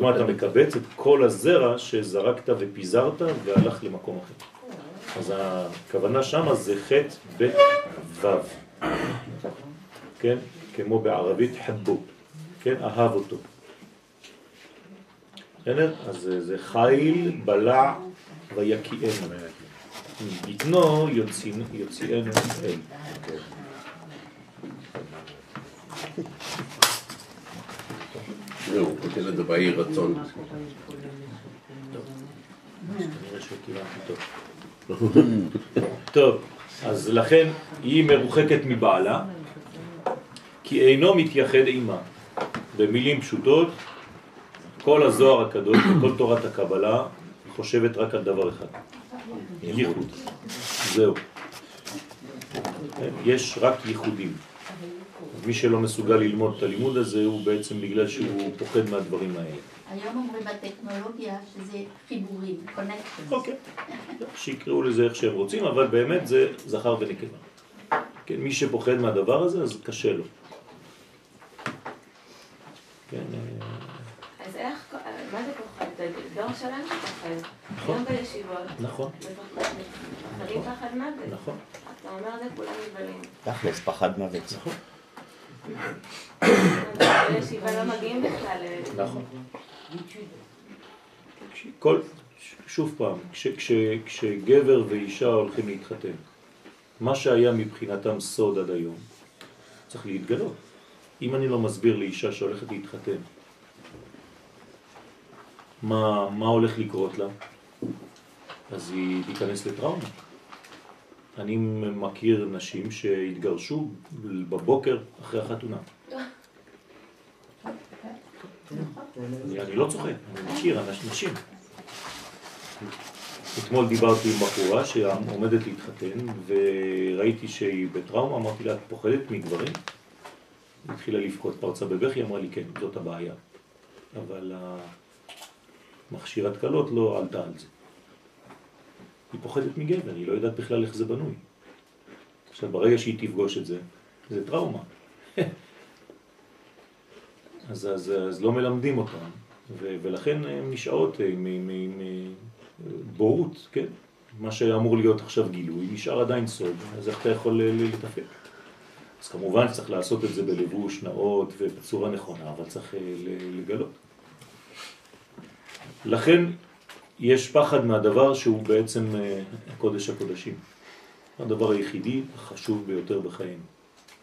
מה אתה מקבץ? את כל הזרע שזרקת ופיזרת והלך למקום אחר. אז הכוונה שם זה חטא ב' ו'. כן? כמו בערבית חבו, כן? אהב אותו. בסדר? אז זה- חיל, בלע ויקיענו. בטנו יוציאנו אל. הוא כותב את זה באי רצון. טוב. אז לכן היא מרוחקת מבעלה, כי אינו מתייחד עימה. במילים פשוטות, כל הזוהר הקדוש וכל תורת הקבלה חושבת רק על דבר אחד, ייחוד. זהו. יש רק ייחודים. מי שלא מסוגל ללמוד את הלימוד הזה הוא בעצם בגלל שהוא פוחד מהדברים האלה. היום אומרים בטכנולוגיה שזה חיבורים, קונקשן. אוקיי. שיקראו לזה איך שהם רוצים, אבל באמת זה זכר ונקבה. כן, מי שפוחד מהדבר הזה, אז קשה לו. כן, אה, אז איך, מה זה פוחד? זה דור שלם שפוחד. נכון. גם בישיבות. נכון, מפחדים פחד מוות. נכון. אתה אומר זה, כולם נבהלים. תכלס, פחד מוות. נכון. נכון. כל, שוב פעם, כש, כש, כשגבר ואישה הולכים להתחתן, מה שהיה מבחינתם סוד עד היום, צריך להתגלות. אם אני לא מסביר לאישה שהולכת להתחתן, מה, מה הולך לקרות לה, אז היא תיכנס לטראומה. אני מכיר נשים שהתגרשו בבוקר אחרי החתונה. אני, לא צוחק, אני מכיר נשים. אתמול דיברתי עם בחורה שעומדת להתחתן וראיתי שהיא בטראומה, אמרתי לה, את פוחדת מגברים? היא התחילה לבכות, פרצה בבכי, אמרה לי כן, זאת הבעיה. אבל המכשירת קלות לא עלתה על זה. היא פוחדת מגבר, היא לא יודעת בכלל איך זה בנוי. עכשיו, ברגע שהיא תפגוש את זה, זה טראומה. אז, אז, אז לא מלמדים אותם, ו, ולכן הן נשארות עם, עם, עם, בורות, כן? מה שאמור להיות עכשיו גילוי, נשאר עדיין סוד, אז איך אתה יכול ל- ל- לתפקד? אז כמובן שצריך לעשות את זה בלבוש נאות ובצורה נכונה, אבל צריך אה, לגלות. לכן יש פחד מהדבר שהוא בעצם אה, קודש הקודשים. הדבר היחידי החשוב ביותר בחיים,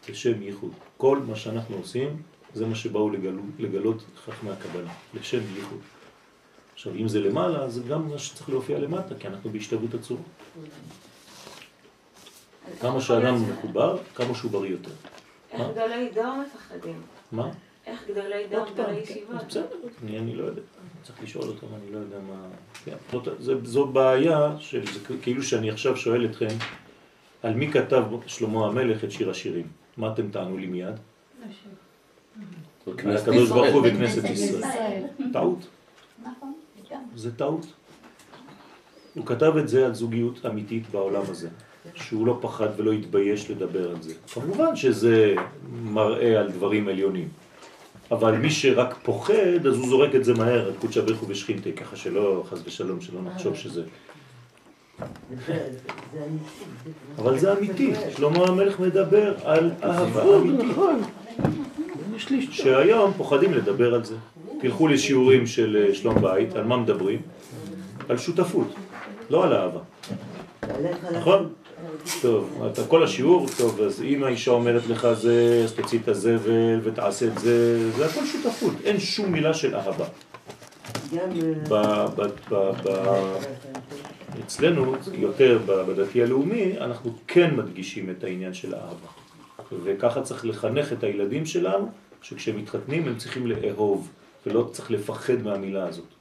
לשם ייחוד. כל מה שאנחנו עושים זה מה שבאו לגלו, לגלות חכמי הקבלה, לשם ייחוד. עכשיו, אם זה למעלה, זה גם מה שצריך להופיע למטה, כי אנחנו בהשתוות הצורה. אז כמה שאדם מחובר, כמה שהוא בריא יותר. איך? גדולי דור מפחדים? מה? איך גדולי פעם, גדולי כן, ישיבות? אז בסדר, אני, אני לא יודע, צריך לשאול אותם, אני לא יודע מה... כן, זאת, זה, זו בעיה, של, זה כאילו שאני עכשיו שואל אתכם, על מי כתב שלמה המלך את שיר השירים? מה אתם תענו לי מיד? על הקדוש ברוך הוא בכנסת ישראל. טעות, נכון, גם. זה טעות. הוא כתב את זה על זוגיות אמיתית בעולם הזה, שהוא לא פחד ולא התבייש לדבר על זה. כמובן שזה מראה על דברים עליונים, אבל מי שרק פוחד, אז הוא זורק את זה מהר, את קודשא בריך הוא בשכינתי, ככה שלא, חס ושלום, שלא נחשוב שזה... אבל זה אמיתי, שלמה המלך מדבר על אהבה אמיתית. שהיום פוחדים לדבר על זה. תלכו לשיעורים של אה, שלום בית, על מה מדברים? על שותפות, לא על אהבה. נכון? טוב, אתה כל השיעור, טוב, אז אם האישה אומרת לך זה, אז תוציא את הזבל ותעשה את זה, זה הכל שותפות, אין שום מילה של אהבה. גם... ב- ב- ב- ב- אצלנו, יותר בדתי הלאומי, אנחנו כן מדגישים את העניין של האהבה. וככה צריך לחנך את הילדים שלנו, שכשהם מתחתנים הם צריכים לאהוב, ולא צריך לפחד מהמילה הזאת.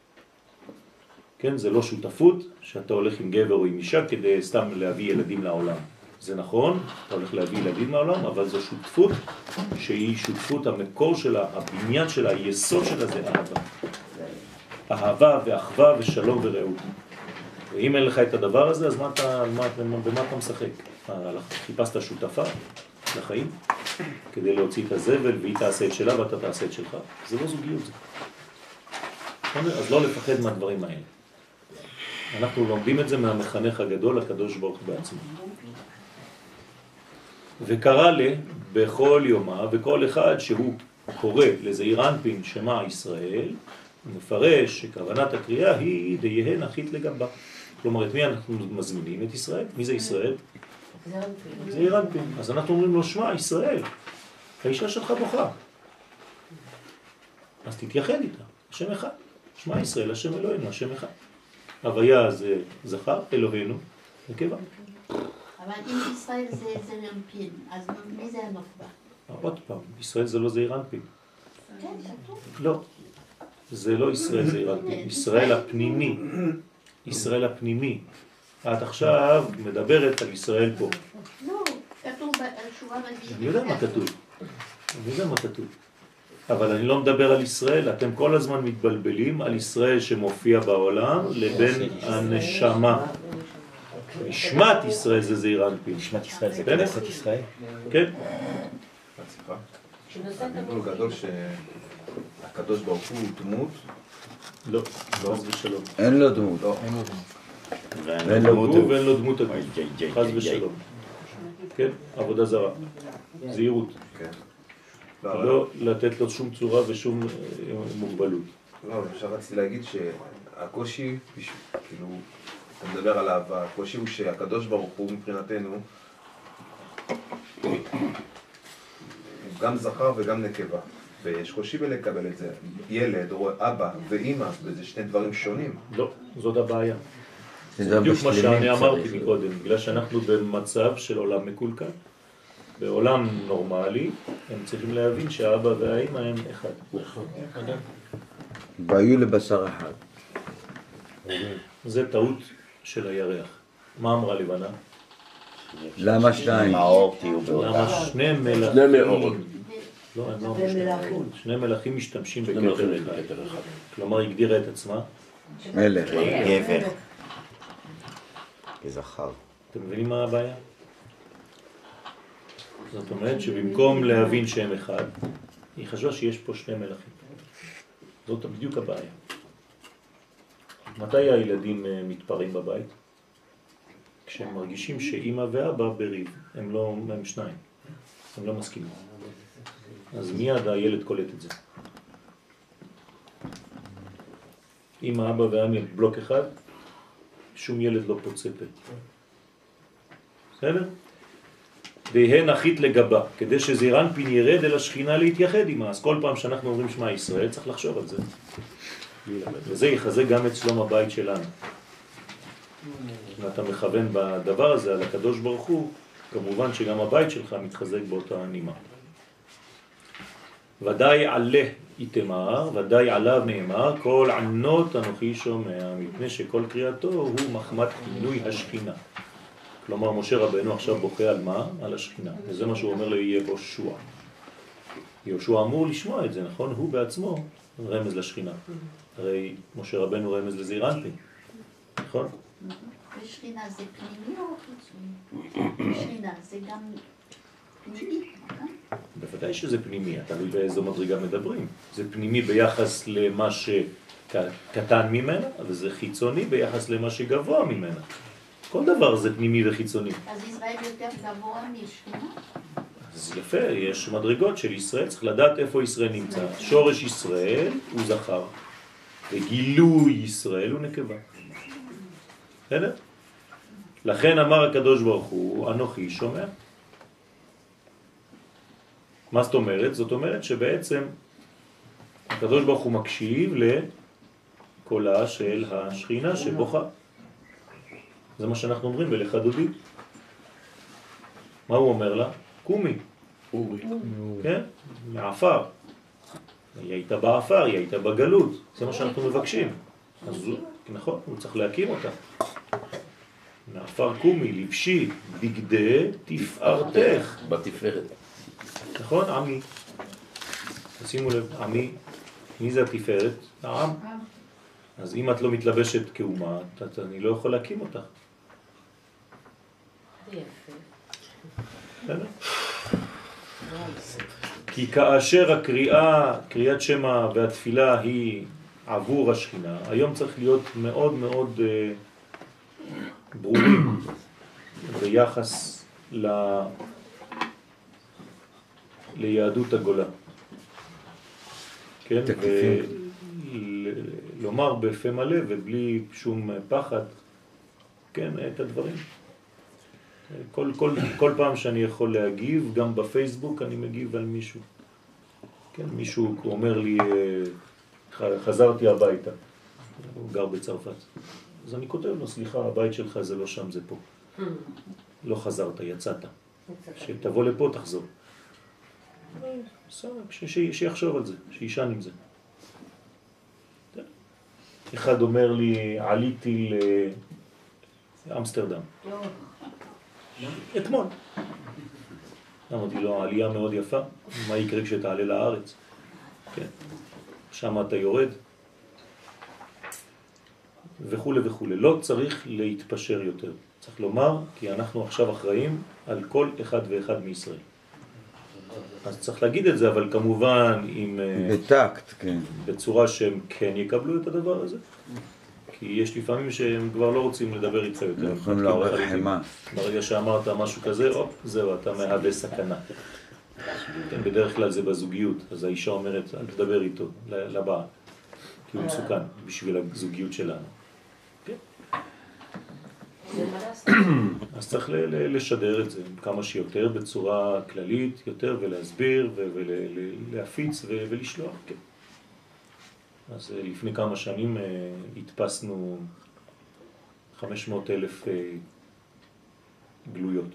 כן, זה לא שותפות שאתה הולך עם גבר או עם אישה כדי סתם להביא ילדים לעולם. זה נכון, אתה הולך להביא ילדים לעולם, אבל זו שותפות שהיא שותפות המקור שלה, הבניין שלה, היסוד שלה זה אהבה. אהבה ואחווה ושלום ורעות. ואם אין לך את הדבר הזה, אז מה אתה, מה, במה אתה משחק? חיפשת שותפה לחיים כדי להוציא את הזבל והיא תעשה את שלה ואתה תעשה את שלך? זה לא זוגיות. אז לא לפחד מהדברים האלה. אנחנו לומדים את זה מהמחנך הגדול, הקדוש ברוך בעצמו. וקרא לי בכל יומה, וכל אחד שהוא קורא לזעיר אנפין שמע ישראל, מפרש שכוונת הקריאה היא דייהן אחית לגבה. כלומר, את מי אנחנו מזמינים? את ישראל. מי זה ישראל? זעיר אנפין. אז אנחנו אומרים לו, שמע, ישראל, האישה שלך בוכה. אז תתייחד איתה, השם אחד. שמע ישראל, השם אלוהינו, השם אחד. הוויה זה זכר, אלוהינו, נקבה. אבל אם ישראל זה זה רמפין, אז מי זה הנוחבה? עוד פעם, ישראל זה לא זעיר אנפין. כן. לא. זה לא ישראל זעיר אנפין. ישראל הפנימי. ישראל הפנימי. את עכשיו מדברת על ישראל פה. לא, כתוב בשורה בדיוק. אני יודע מה כתוב. אני יודע מה כתוב. אבל אני לא מדבר על ישראל, אתם כל הזמן מתבלבלים על ישראל שמופיע בעולם לבין הנשמה. נשמת ישראל זה זעיר אנפין. נשמת ישראל זה בסדר? כנסת ישראל? כן. הדיבור גדול שהקדוש ברוך הוא דמות, לא, חס ושלום. אין לו דמות. לא, ואין לו דמות. ואין לו דמות הגוף. חס ושלום. כן, עבודה זרה. זהירות. לא, לא לתת לו שום צורה ושום אה, מוגבלות. לא, עכשיו רציתי להגיד שהקושי, כאילו, אתה מדבר על אהבה, הקושי הוא שהקדוש ברוך הוא מבחינתנו, הוא גם זכר וגם נקבה. ויש קושי בלקבל את זה. ילד או אבא ואימא, וזה שני דברים שונים. לא, זאת הבעיה. זה בדיוק מה שאני. אמרתי מקודם, בגלל שאנחנו במצב של עולם מקולקל. בעולם נורמלי, הם צריכים להבין שהאבא והאימא הם אחד. והיו לבשר אחד. זה טעות של הירח. מה אמרה לבנה? למה שניים? למה שני מאורות. לא, הם לא אמרו שני מלכים משתמשים בכתר אחד. כלומר, היא הגדירה את עצמה. מלך. גבר. כזכר. אתם מבינים מה הבעיה? זאת אומרת שבמקום להבין שהם אחד, היא חשבה שיש פה שני מלכים. זאת בדיוק הבעיה. מתי הילדים אה, מתפרעים בבית? כשהם מרגישים שאימא ואבא בריב, הם לא, הם שניים, הם לא מסכימים. אז מיד הילד קולט את זה. אם האבא והאמא בלוק אחד, שום ילד לא פוצה פה. בסדר? והן אחית לגבה, כדי שזעיר אנפין ירד אל השכינה להתייחד עמה. אז כל פעם שאנחנו אומרים שמע ישראל, צריך לחשוב על זה. וזה יחזק גם את שלום הבית שלנו. אם אתה מכוון בדבר הזה על הקדוש ברוך הוא, כמובן שגם הבית שלך מתחזק באותה נימה. ודאי עלה איתמר, ודאי עליו נאמר, כל ענות אנוכי שומע, מפני שכל קריאתו הוא מחמת עינוי השכינה. כלומר, משה רבנו עכשיו בוכה על מה? על השכינה. וזה מה שהוא אומר ליהושע. יהושע אמור לשמוע את זה, נכון? הוא בעצמו רמז לשכינה. הרי משה רבנו רמז לזעיר אנפין, נכון? ושכינה זה פנימי או חיצוני? שכינה זה גם פנימי, נכון? בוודאי שזה פנימי, תלוי באיזו מדרגה מדברים. זה פנימי ביחס למה שקטן ממנה, וזה חיצוני ביחס למה שגבוה ממנה. כל דבר זה פנימי וחיצוני. אז ישראל יותר גבוה משכינה? אז יפה, יש מדרגות של ישראל, צריך לדעת איפה ישראל נמצא. שורש ישראל הוא זכר, וגילוי ישראל הוא נקבה. בסדר? לכן אמר הקדוש ברוך הוא, אנוכי שומע. מה זאת אומרת? זאת אומרת שבעצם הקדוש ברוך הוא מקשיב לקולה של השכינה שבוכה. זה מה שאנחנו אומרים בלך דודי. מה הוא אומר לה? קומי. אורי. כן? מעפר. היא הייתה בעפר, היא הייתה בגלות. זה מה שאנחנו מבקשים. אז נכון, הוא צריך להקים אותה. מעפר קומי, לבשי, בגדי תפארתך. בתפארת. נכון, עמי? שימו לב, עמי, מי זה התפארת? העם. אז אם את לא מתלבשת כאומה, אני לא יכול להקים אותך. כי כאשר הקריאה, קריאת שמע והתפילה היא עבור השכינה, היום צריך להיות מאוד מאוד אה, ברורים ביחס ל... ליהדות הגולה. כן? ולומר בפה מלא ובלי שום פחד, כן, את הדברים. כל, כל, כל פעם שאני יכול להגיב, גם בפייסבוק אני מגיב על מישהו. כן, מישהו אומר לי, אה, חזרתי הביתה, הוא גר בצרפת. אז אני כותב לו, סליחה, הבית שלך זה לא שם, זה פה. לא חזרת, יצאת. שתבוא לפה, תחזור. שיחשוב על זה, שישן עם זה. אחד אומר לי, עליתי לאמסטרדם. אתמול. אמרתי לו, העלייה מאוד יפה, מה יקרה כשתעלה לארץ? כן, שם אתה יורד, וכו' וכו'. לא צריך להתפשר יותר. צריך לומר, כי אנחנו עכשיו אחראים על כל אחד ואחד מישראל. אז צריך להגיד את זה, אבל כמובן עם, אה, בטקט, כן. בצורה שהם כן יקבלו את הדבר הזה. כי יש לפעמים שהם כבר לא רוצים לדבר איתך יותר. הם יכולים לעורר. חמאה. ברגע שאמרת משהו כזה, הופ, זהו, אתה מהווה סכנה. כן, בדרך כלל זה בזוגיות, אז האישה אומרת, אל תדבר איתו, לבעל, כי הוא מסוכן בשביל הזוגיות שלנו. אז צריך לשדר את זה כמה שיותר בצורה כללית יותר ולהסביר ולהפיץ ולשלוח, כן. אז אה, לפני כמה שנים אה, הדפסנו 500 אלף אה, גלויות.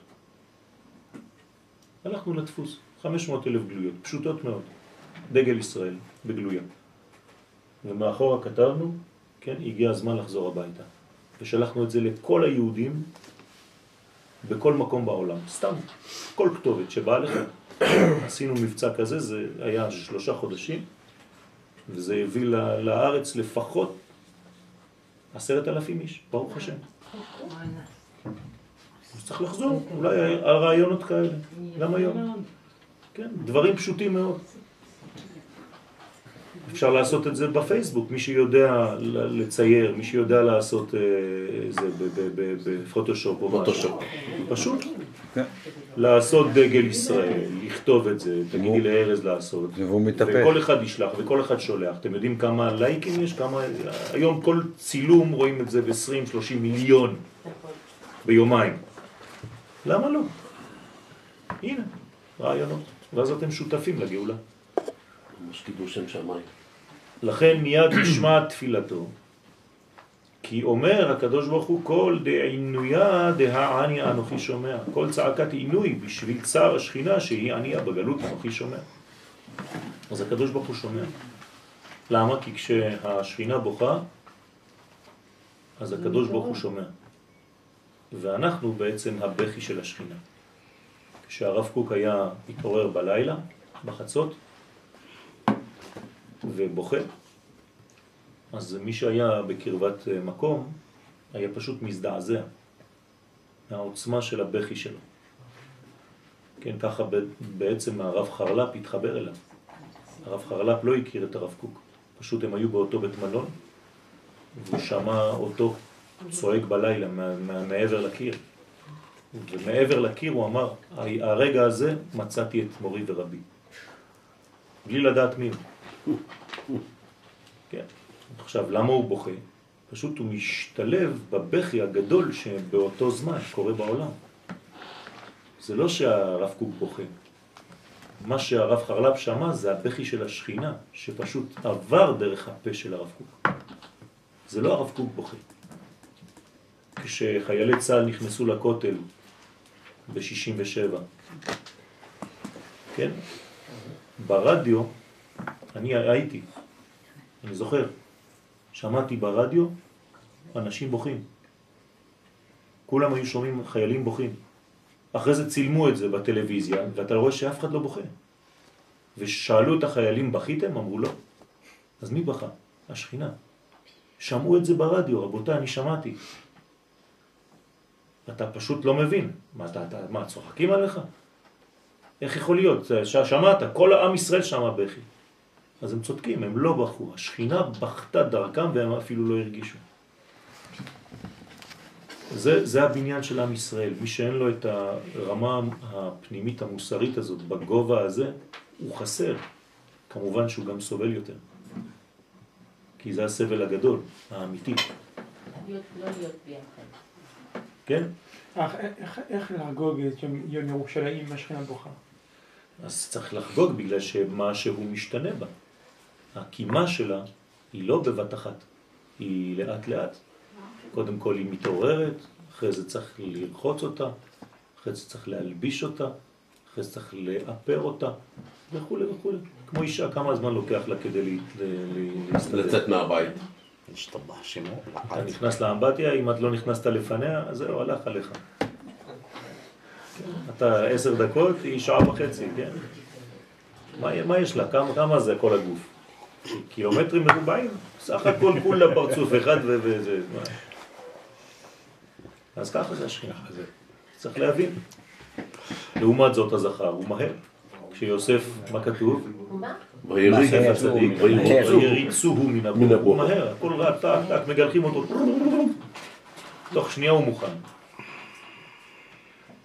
הלכנו לדפוס, 500 אלף גלויות, פשוטות מאוד, דגל ישראל בגלויה. ומאחורה כתבנו, כן, הגיע הזמן לחזור הביתה. ושלחנו את זה לכל היהודים בכל מקום בעולם, סתם, כל כתובת שבאה לך. עשינו מבצע כזה, זה היה שלושה חודשים, וזה הביא ל- לארץ לפחות עשרת אלפים איש, ברוך השם. אז צריך לחזור, אולי הרעיונות כאלה, גם היום. כן, דברים פשוטים מאוד. אפשר לעשות את זה בפייסבוק, מי שיודע לצייר, מי שיודע לעשות אה, זה ב- ב- ב- בפוטושופ או משהו. פוטושופ. פשוט. כן. לעשות דגל ישראל, לכתוב את זה, תגידי לארז לעשות. והוא מתהפך. וכל אחד ישלח וכל אחד שולח. אתם יודעים כמה לייקים יש? כמה... היום כל צילום רואים את זה ב-20-30 מיליון ביומיים. למה לא? הנה, רעיונות. ואז אתם שותפים לגאולה. ממש קידוש שם שמיים. לכן מיד נשמע תפילתו, כי אומר הקדוש ברוך הוא כל דעינויה דהעני אנוכי שומע, כל צעקת עינוי בשביל צער השכינה שהיא ענייה בגלות אנוכי שומע. אז הקדוש ברוך הוא שומע. למה? כי כשהשכינה בוכה, אז הקדוש ברוך הוא שומע. ואנחנו בעצם הבכי של השכינה. כשהרב קוק היה מתעורר בלילה, בחצות, ובוכה, אז מי שהיה בקרבת אה, מקום היה פשוט מזדעזע מהעוצמה של הבכי שלו. כן, ככה בעצם הרב חרל"פ התחבר אליו. הרב חרל"פ לא הכיר את הרב קוק, פשוט הם היו באותו בית מלון, והוא שמע אותו צועק בלילה מעבר לקיר. ומעבר לקיר הוא אמר, הרגע הזה מצאתי את מורי ורבי. בלי לדעת מי הוא. כן. עכשיו, למה הוא בוכה? פשוט הוא משתלב בבכי הגדול שבאותו זמן קורה בעולם. זה לא שהרב קוק בוכה. מה שהרב חרל"פ שמע זה הבכי של השכינה, שפשוט עבר דרך הפה של הרב קוק. זה לא הרב קוק בוכה. כשחיילי צה"ל נכנסו לכותל ב-67, כן? ברדיו, אני הייתי, אני זוכר, שמעתי ברדיו אנשים בוכים. כולם היו שומעים חיילים בוכים. אחרי זה צילמו את זה בטלוויזיה, ואתה רואה שאף אחד לא בוכה. ושאלו את החיילים, בכיתם? אמרו לא. אז מי בכה? השכינה. שמעו את זה ברדיו, רבותיי, אני שמעתי. אתה פשוט לא מבין. מה, אתה, אתה, מה, צוחקים עליך? איך יכול להיות? שמעת, כל העם ישראל שמע בכי. אז הם צודקים, הם לא בכו. השכינה בכתה דרכם והם אפילו לא הרגישו. זה, זה הבניין של עם ישראל. מי שאין לו את הרמה הפנימית המוסרית הזאת בגובה הזה, הוא חסר. כמובן שהוא גם סובל יותר. כי זה הסבל הגדול, האמיתי. להיות- לא להיות ביחד. כן? איך- איך- איך לחגוג את יום יום ירושלים עם השכינה בוכה? אז צריך לחגוג בגלל שמשהו משתנה בה. הקימה שלה היא לא בבת אחת, היא לאט לאט. קודם כל היא מתעוררת, אחרי זה צריך לרחוץ אותה, אחרי זה צריך להלביש אותה, אחרי זה צריך לאפר אותה, וכו' וכו'. כמו אישה, כמה זמן לוקח לה כדי לה- לה- להסתדר? לצאת מהבית. אתה נכנס לאמבטיה, אם את לא נכנסת לפניה, אז זהו, הלך עליך. אתה עשר דקות, היא שעה וחצי, כן? מה, מה יש לה? כמה, כמה זה כל הגוף? קילומטרים מרובעים? סך הכל כולה פרצוף אחד וזה... אז ככה זה השכינה. זה- צריך להבין. לעומת זאת הזכר הוא מהר. כשיוסף, מה כתוב? ויריצוהו מן. הבור. הוא מהר, הכל רע, טק, טק, מגלחים אותו. תוך שנייה הוא מוכן.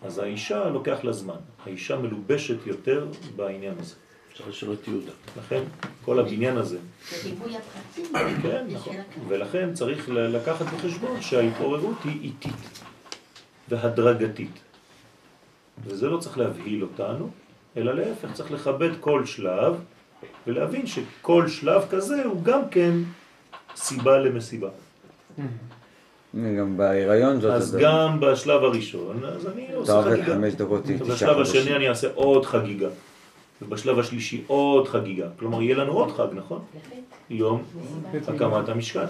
אז האישה לוקח לה זמן. האישה מלובשת יותר בעניין הזה. צריך לשאול את יהודה. לכן כל הבניין הזה, זה ריבוי הפרטים. כן, נכון. ולכן צריך לקחת בחשבון שההתעוררות היא איטית והדרגתית. וזה לא צריך להבהיל אותנו, אלא להפך, צריך לכבד כל שלב ולהבין שכל שלב כזה הוא גם כן סיבה למסיבה. גם בהיריון זאת אז. גם בשלב הראשון, אז אני עושה אתה עובד חגיגה. חמש דקות, תשעה בשלב חודשים. השני אני אעשה עוד חגיגה. ובשלב השלישי עוד חגיגה. כלומר, יהיה לנו עוד חג, נכון? יום הקמת המשכן.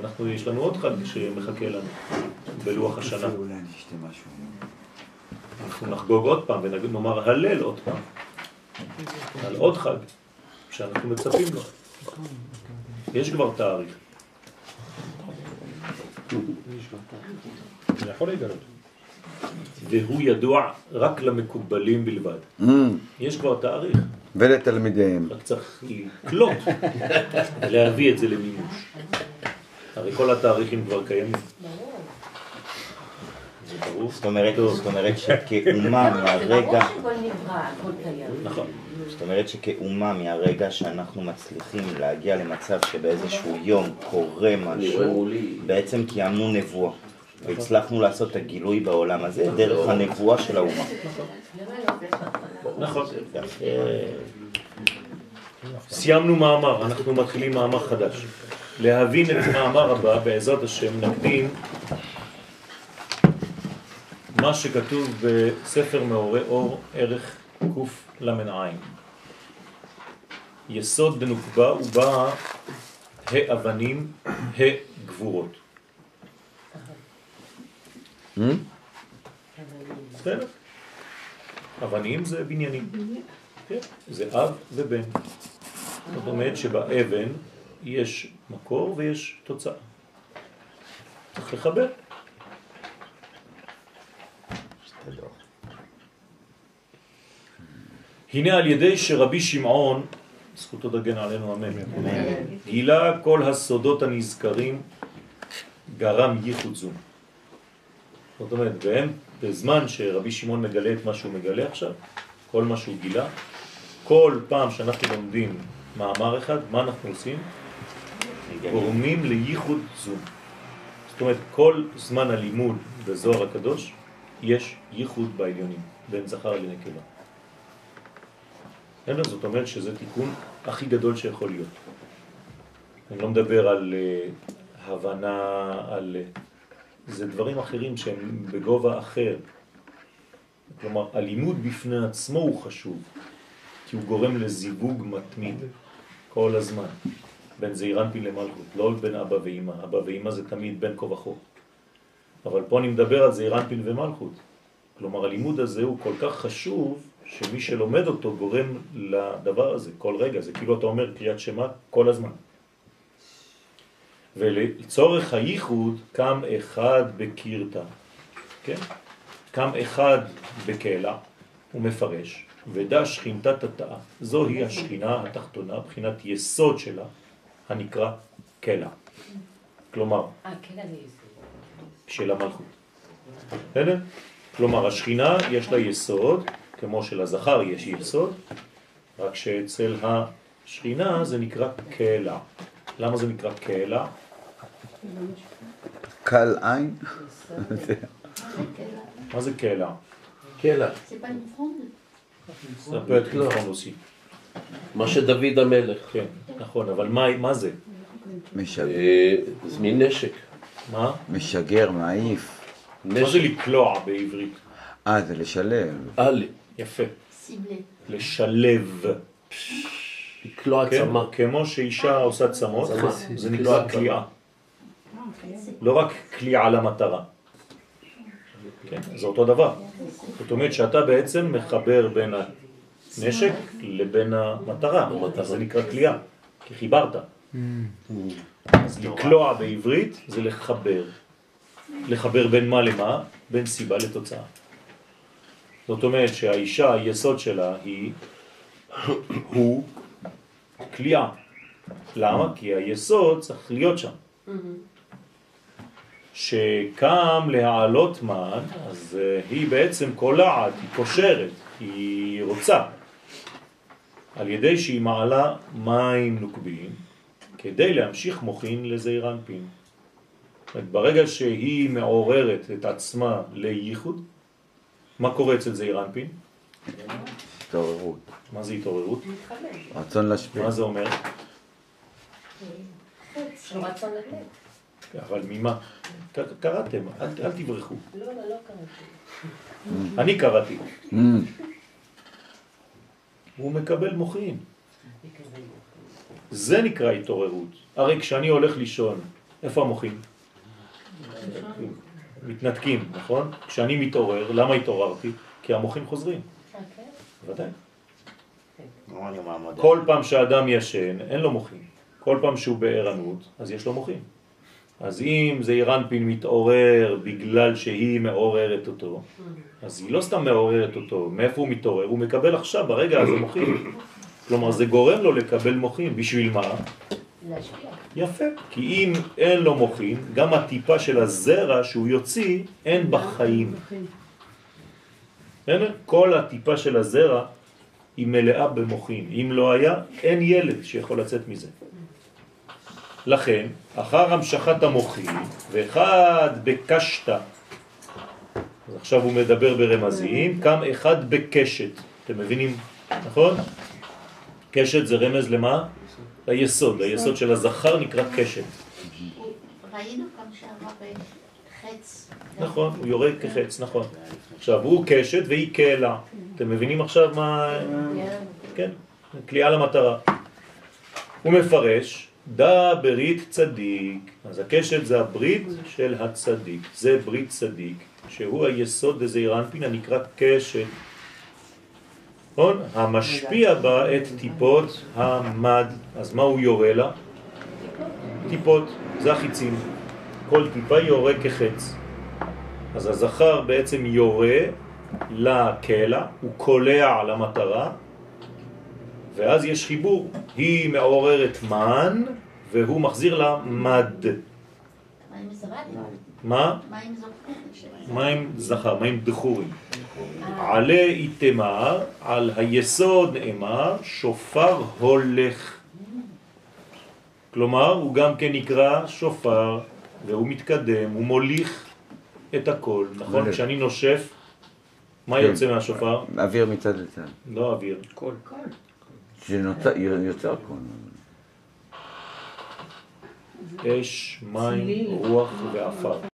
אנחנו, יש לנו עוד חג שמחכה לנו בלוח השנה. אנחנו נחגוג עוד פעם ונאמר הלל עוד פעם. על עוד חג שאנחנו מצפים לו. יש כבר תאריך. זה יכול להתגלות. והוא ידוע רק למקובלים בלבד. Mm, יש כבר תאריך, ולתלמידיהם. רק צריך לקלוט ולהביא את זה למימוש. הרי כל התאריכים כבר קיימים. זאת אומרת. זאת אומרת שכאומה מהרגע. נכון. זאת אומרת שכאומה מהרגע שאנחנו מצליחים להגיע למצב שבאיזשהו יום קורה משהו, בעצם קיימנו נבואה. והצלחנו לעשות את הגילוי בעולם הזה דרך הנבואה של האומה. נכון. סיימנו מאמר, אנחנו מתחילים מאמר חדש. להבין את המאמר הבא, בעזרת השם, נקדים מה שכתוב בספר מעורי אור, ערך קל"ע. יסוד דנוקבה ובא האבנים, הגבורות. בסדר? אבנים זה בניינים. כן, זה אב ובן. זאת אומרת שבאבן יש מקור ויש תוצאה. צריך לחבר. הנה על ידי שרבי שמעון, זכותו דגן עלינו אמן, גילה כל הסודות הנזכרים, גרם ייחוד זום. זאת אומרת, והם, בזמן שרבי שמעון מגלה את מה שהוא מגלה עכשיו, כל מה שהוא גילה, כל פעם שאנחנו לומדים מאמר אחד, מה אנחנו עושים? גורמים לייחוד זו. זאת אומרת, כל זמן הלימוד בזוהר הקדוש יש ייחוד בעליונים, בין זכר לנקבה. בסדר? זאת אומרת שזה תיקון הכי גדול שיכול להיות. אני לא מדבר על uh, הבנה, על... Uh, זה דברים אחרים שהם בגובה אחר. כלומר, הלימוד בפני עצמו הוא חשוב, כי הוא גורם לזיווג מתמיד כל הזמן, בין זעירנפין למלכות, לא בין אבא ואמא. אבא ואמא זה תמיד בין כה וכה. אבל פה אני מדבר על זעירנפין ומלכות. כלומר, הלימוד הזה הוא כל כך חשוב, שמי שלומד אותו גורם לדבר הזה כל רגע. זה כאילו אתה אומר קריאת שמה כל הזמן. ולצורך הייחוד קם אחד בקירתה, כן? קם אחד בקהלה, הוא מפרש, ודע שכינתת התאה, זוהי השכינה התחתונה, בחינת יסוד שלה, הנקרא קהלה. כלומר, של המלכות. בסדר? כלומר, השכינה יש לה יסוד, כמו שלזכר יש יסוד, רק שאצל השכינה זה נקרא קהלה. למה זה נקרא קהלה? קל עין? מה זה קהלה? קהלה. C'est pas une fronde זה peut être une fronde aussi. מה שדוד המלך. כן, נכון, אבל מה, מה זה? משגר. אה, זה מין נשק. מה? משגר, מעיף. מה זה לקלוע בעברית? אה, זה לשלב. א', יפה. לשלב. לקלוע כן? צמא. כמו שאישה עושה צמות, צמא. זה נקרא קליעה. לא רק קליעה למטרה. כן, זה אותו דבר. זאת אומרת שאתה בעצם מחבר בין הנשק לבין המטרה. זה נקרא קליעה, כי חיברת. אז לקלוע בעברית זה לחבר. לחבר בין מה למה? בין סיבה לתוצאה. זאת אומרת שהאישה, היסוד שלה היא, הוא קליעה. למה? כי היסוד צריך להיות שם. שקם להעלות מן, אז אה, היא בעצם קולעת, היא קושרת, היא רוצה, על ידי שהיא מעלה מים נוקבים, כדי להמשיך מוכין לזעיר אנפין. ברגע שהיא מעוררת את עצמה לייחוד, מה קורה אצל זעיר אנפין? התעוררות. מה זה התעוררות? רצון להשפיע. מה זה אומר? אבל ממה? קראתם, אל, תברחו. לא, לא, לא קראתי. אני קראתי. Mm, הוא מקבל מוחין. זה נקרא התעוררות. הרי כשאני הולך לישון, איפה המוחין? מתנתקים, נכון? כשאני מתעורר, למה התעוררתי? כי המוחין חוזרים. ודאי. לא, אני אומר מודה. כל פעם שאדם ישן, אין לו מוחין. כל פעם שהוא בערנות, אז יש לו מוחין. אז אם זה אירנפין מתעורר בגלל שהיא מעוררת אותו, אז היא לא סתם מעוררת אותו, מאיפה הוא מתעורר? הוא מקבל עכשיו, ברגע הזה מוחין. כלומר, זה גורם לו לקבל מוחין. בשביל מה? להשפיע. יפה. כי אם אין לו מוחין, גם הטיפה של הזרע שהוא יוציא, אין בחיים. בסדר? כל הטיפה של הזרע היא מלאה במוחין. אם לא היה, אין ילד שיכול לצאת מזה. לכן, אחר המשכת המוחין, ואחד בקשת, אז עכשיו הוא מדבר ברמזים, קם אחד בקשת. אתם מבינים, נכון? קשת זה רמז למה? ליסוד, היסוד של הזכר נקרא קשת. ראינו כאן שהרב נכון, הוא יורד כחץ, נכון. עכשיו, הוא קשת והיא קהלה. אתם מבינים עכשיו מה... כן, קליעה למטרה. הוא מפרש, דא ברית צדיק. אז הקשת זה הברית של הצדיק. זה ברית צדיק, שהוא היסוד דזעיר אנפין הנקרא קשת. נכון? המשפיע בה את טיפות המד. אז מה הוא יורה לה? טיפות, זה החיצים. כל טיפה יורה כחץ. אז הזכר בעצם יורה לקלע, הוא קולע למטרה, ואז יש חיבור. היא מעוררת מן, והוא מחזיר לה מד. מה? מים זכר, מים דחורים. עלה איתמר, על היסוד נאמר, שופר הולך. כלומר, הוא גם כן נקרא שופר, והוא מתקדם, הוא מוליך את הכל, נכון? כשאני נושף, מה כן. יוצא מהשופר? אוויר מצד לצד. לא אוויר. קול. שנוצר, יוצר קול. אש, מים, רוח ועפר.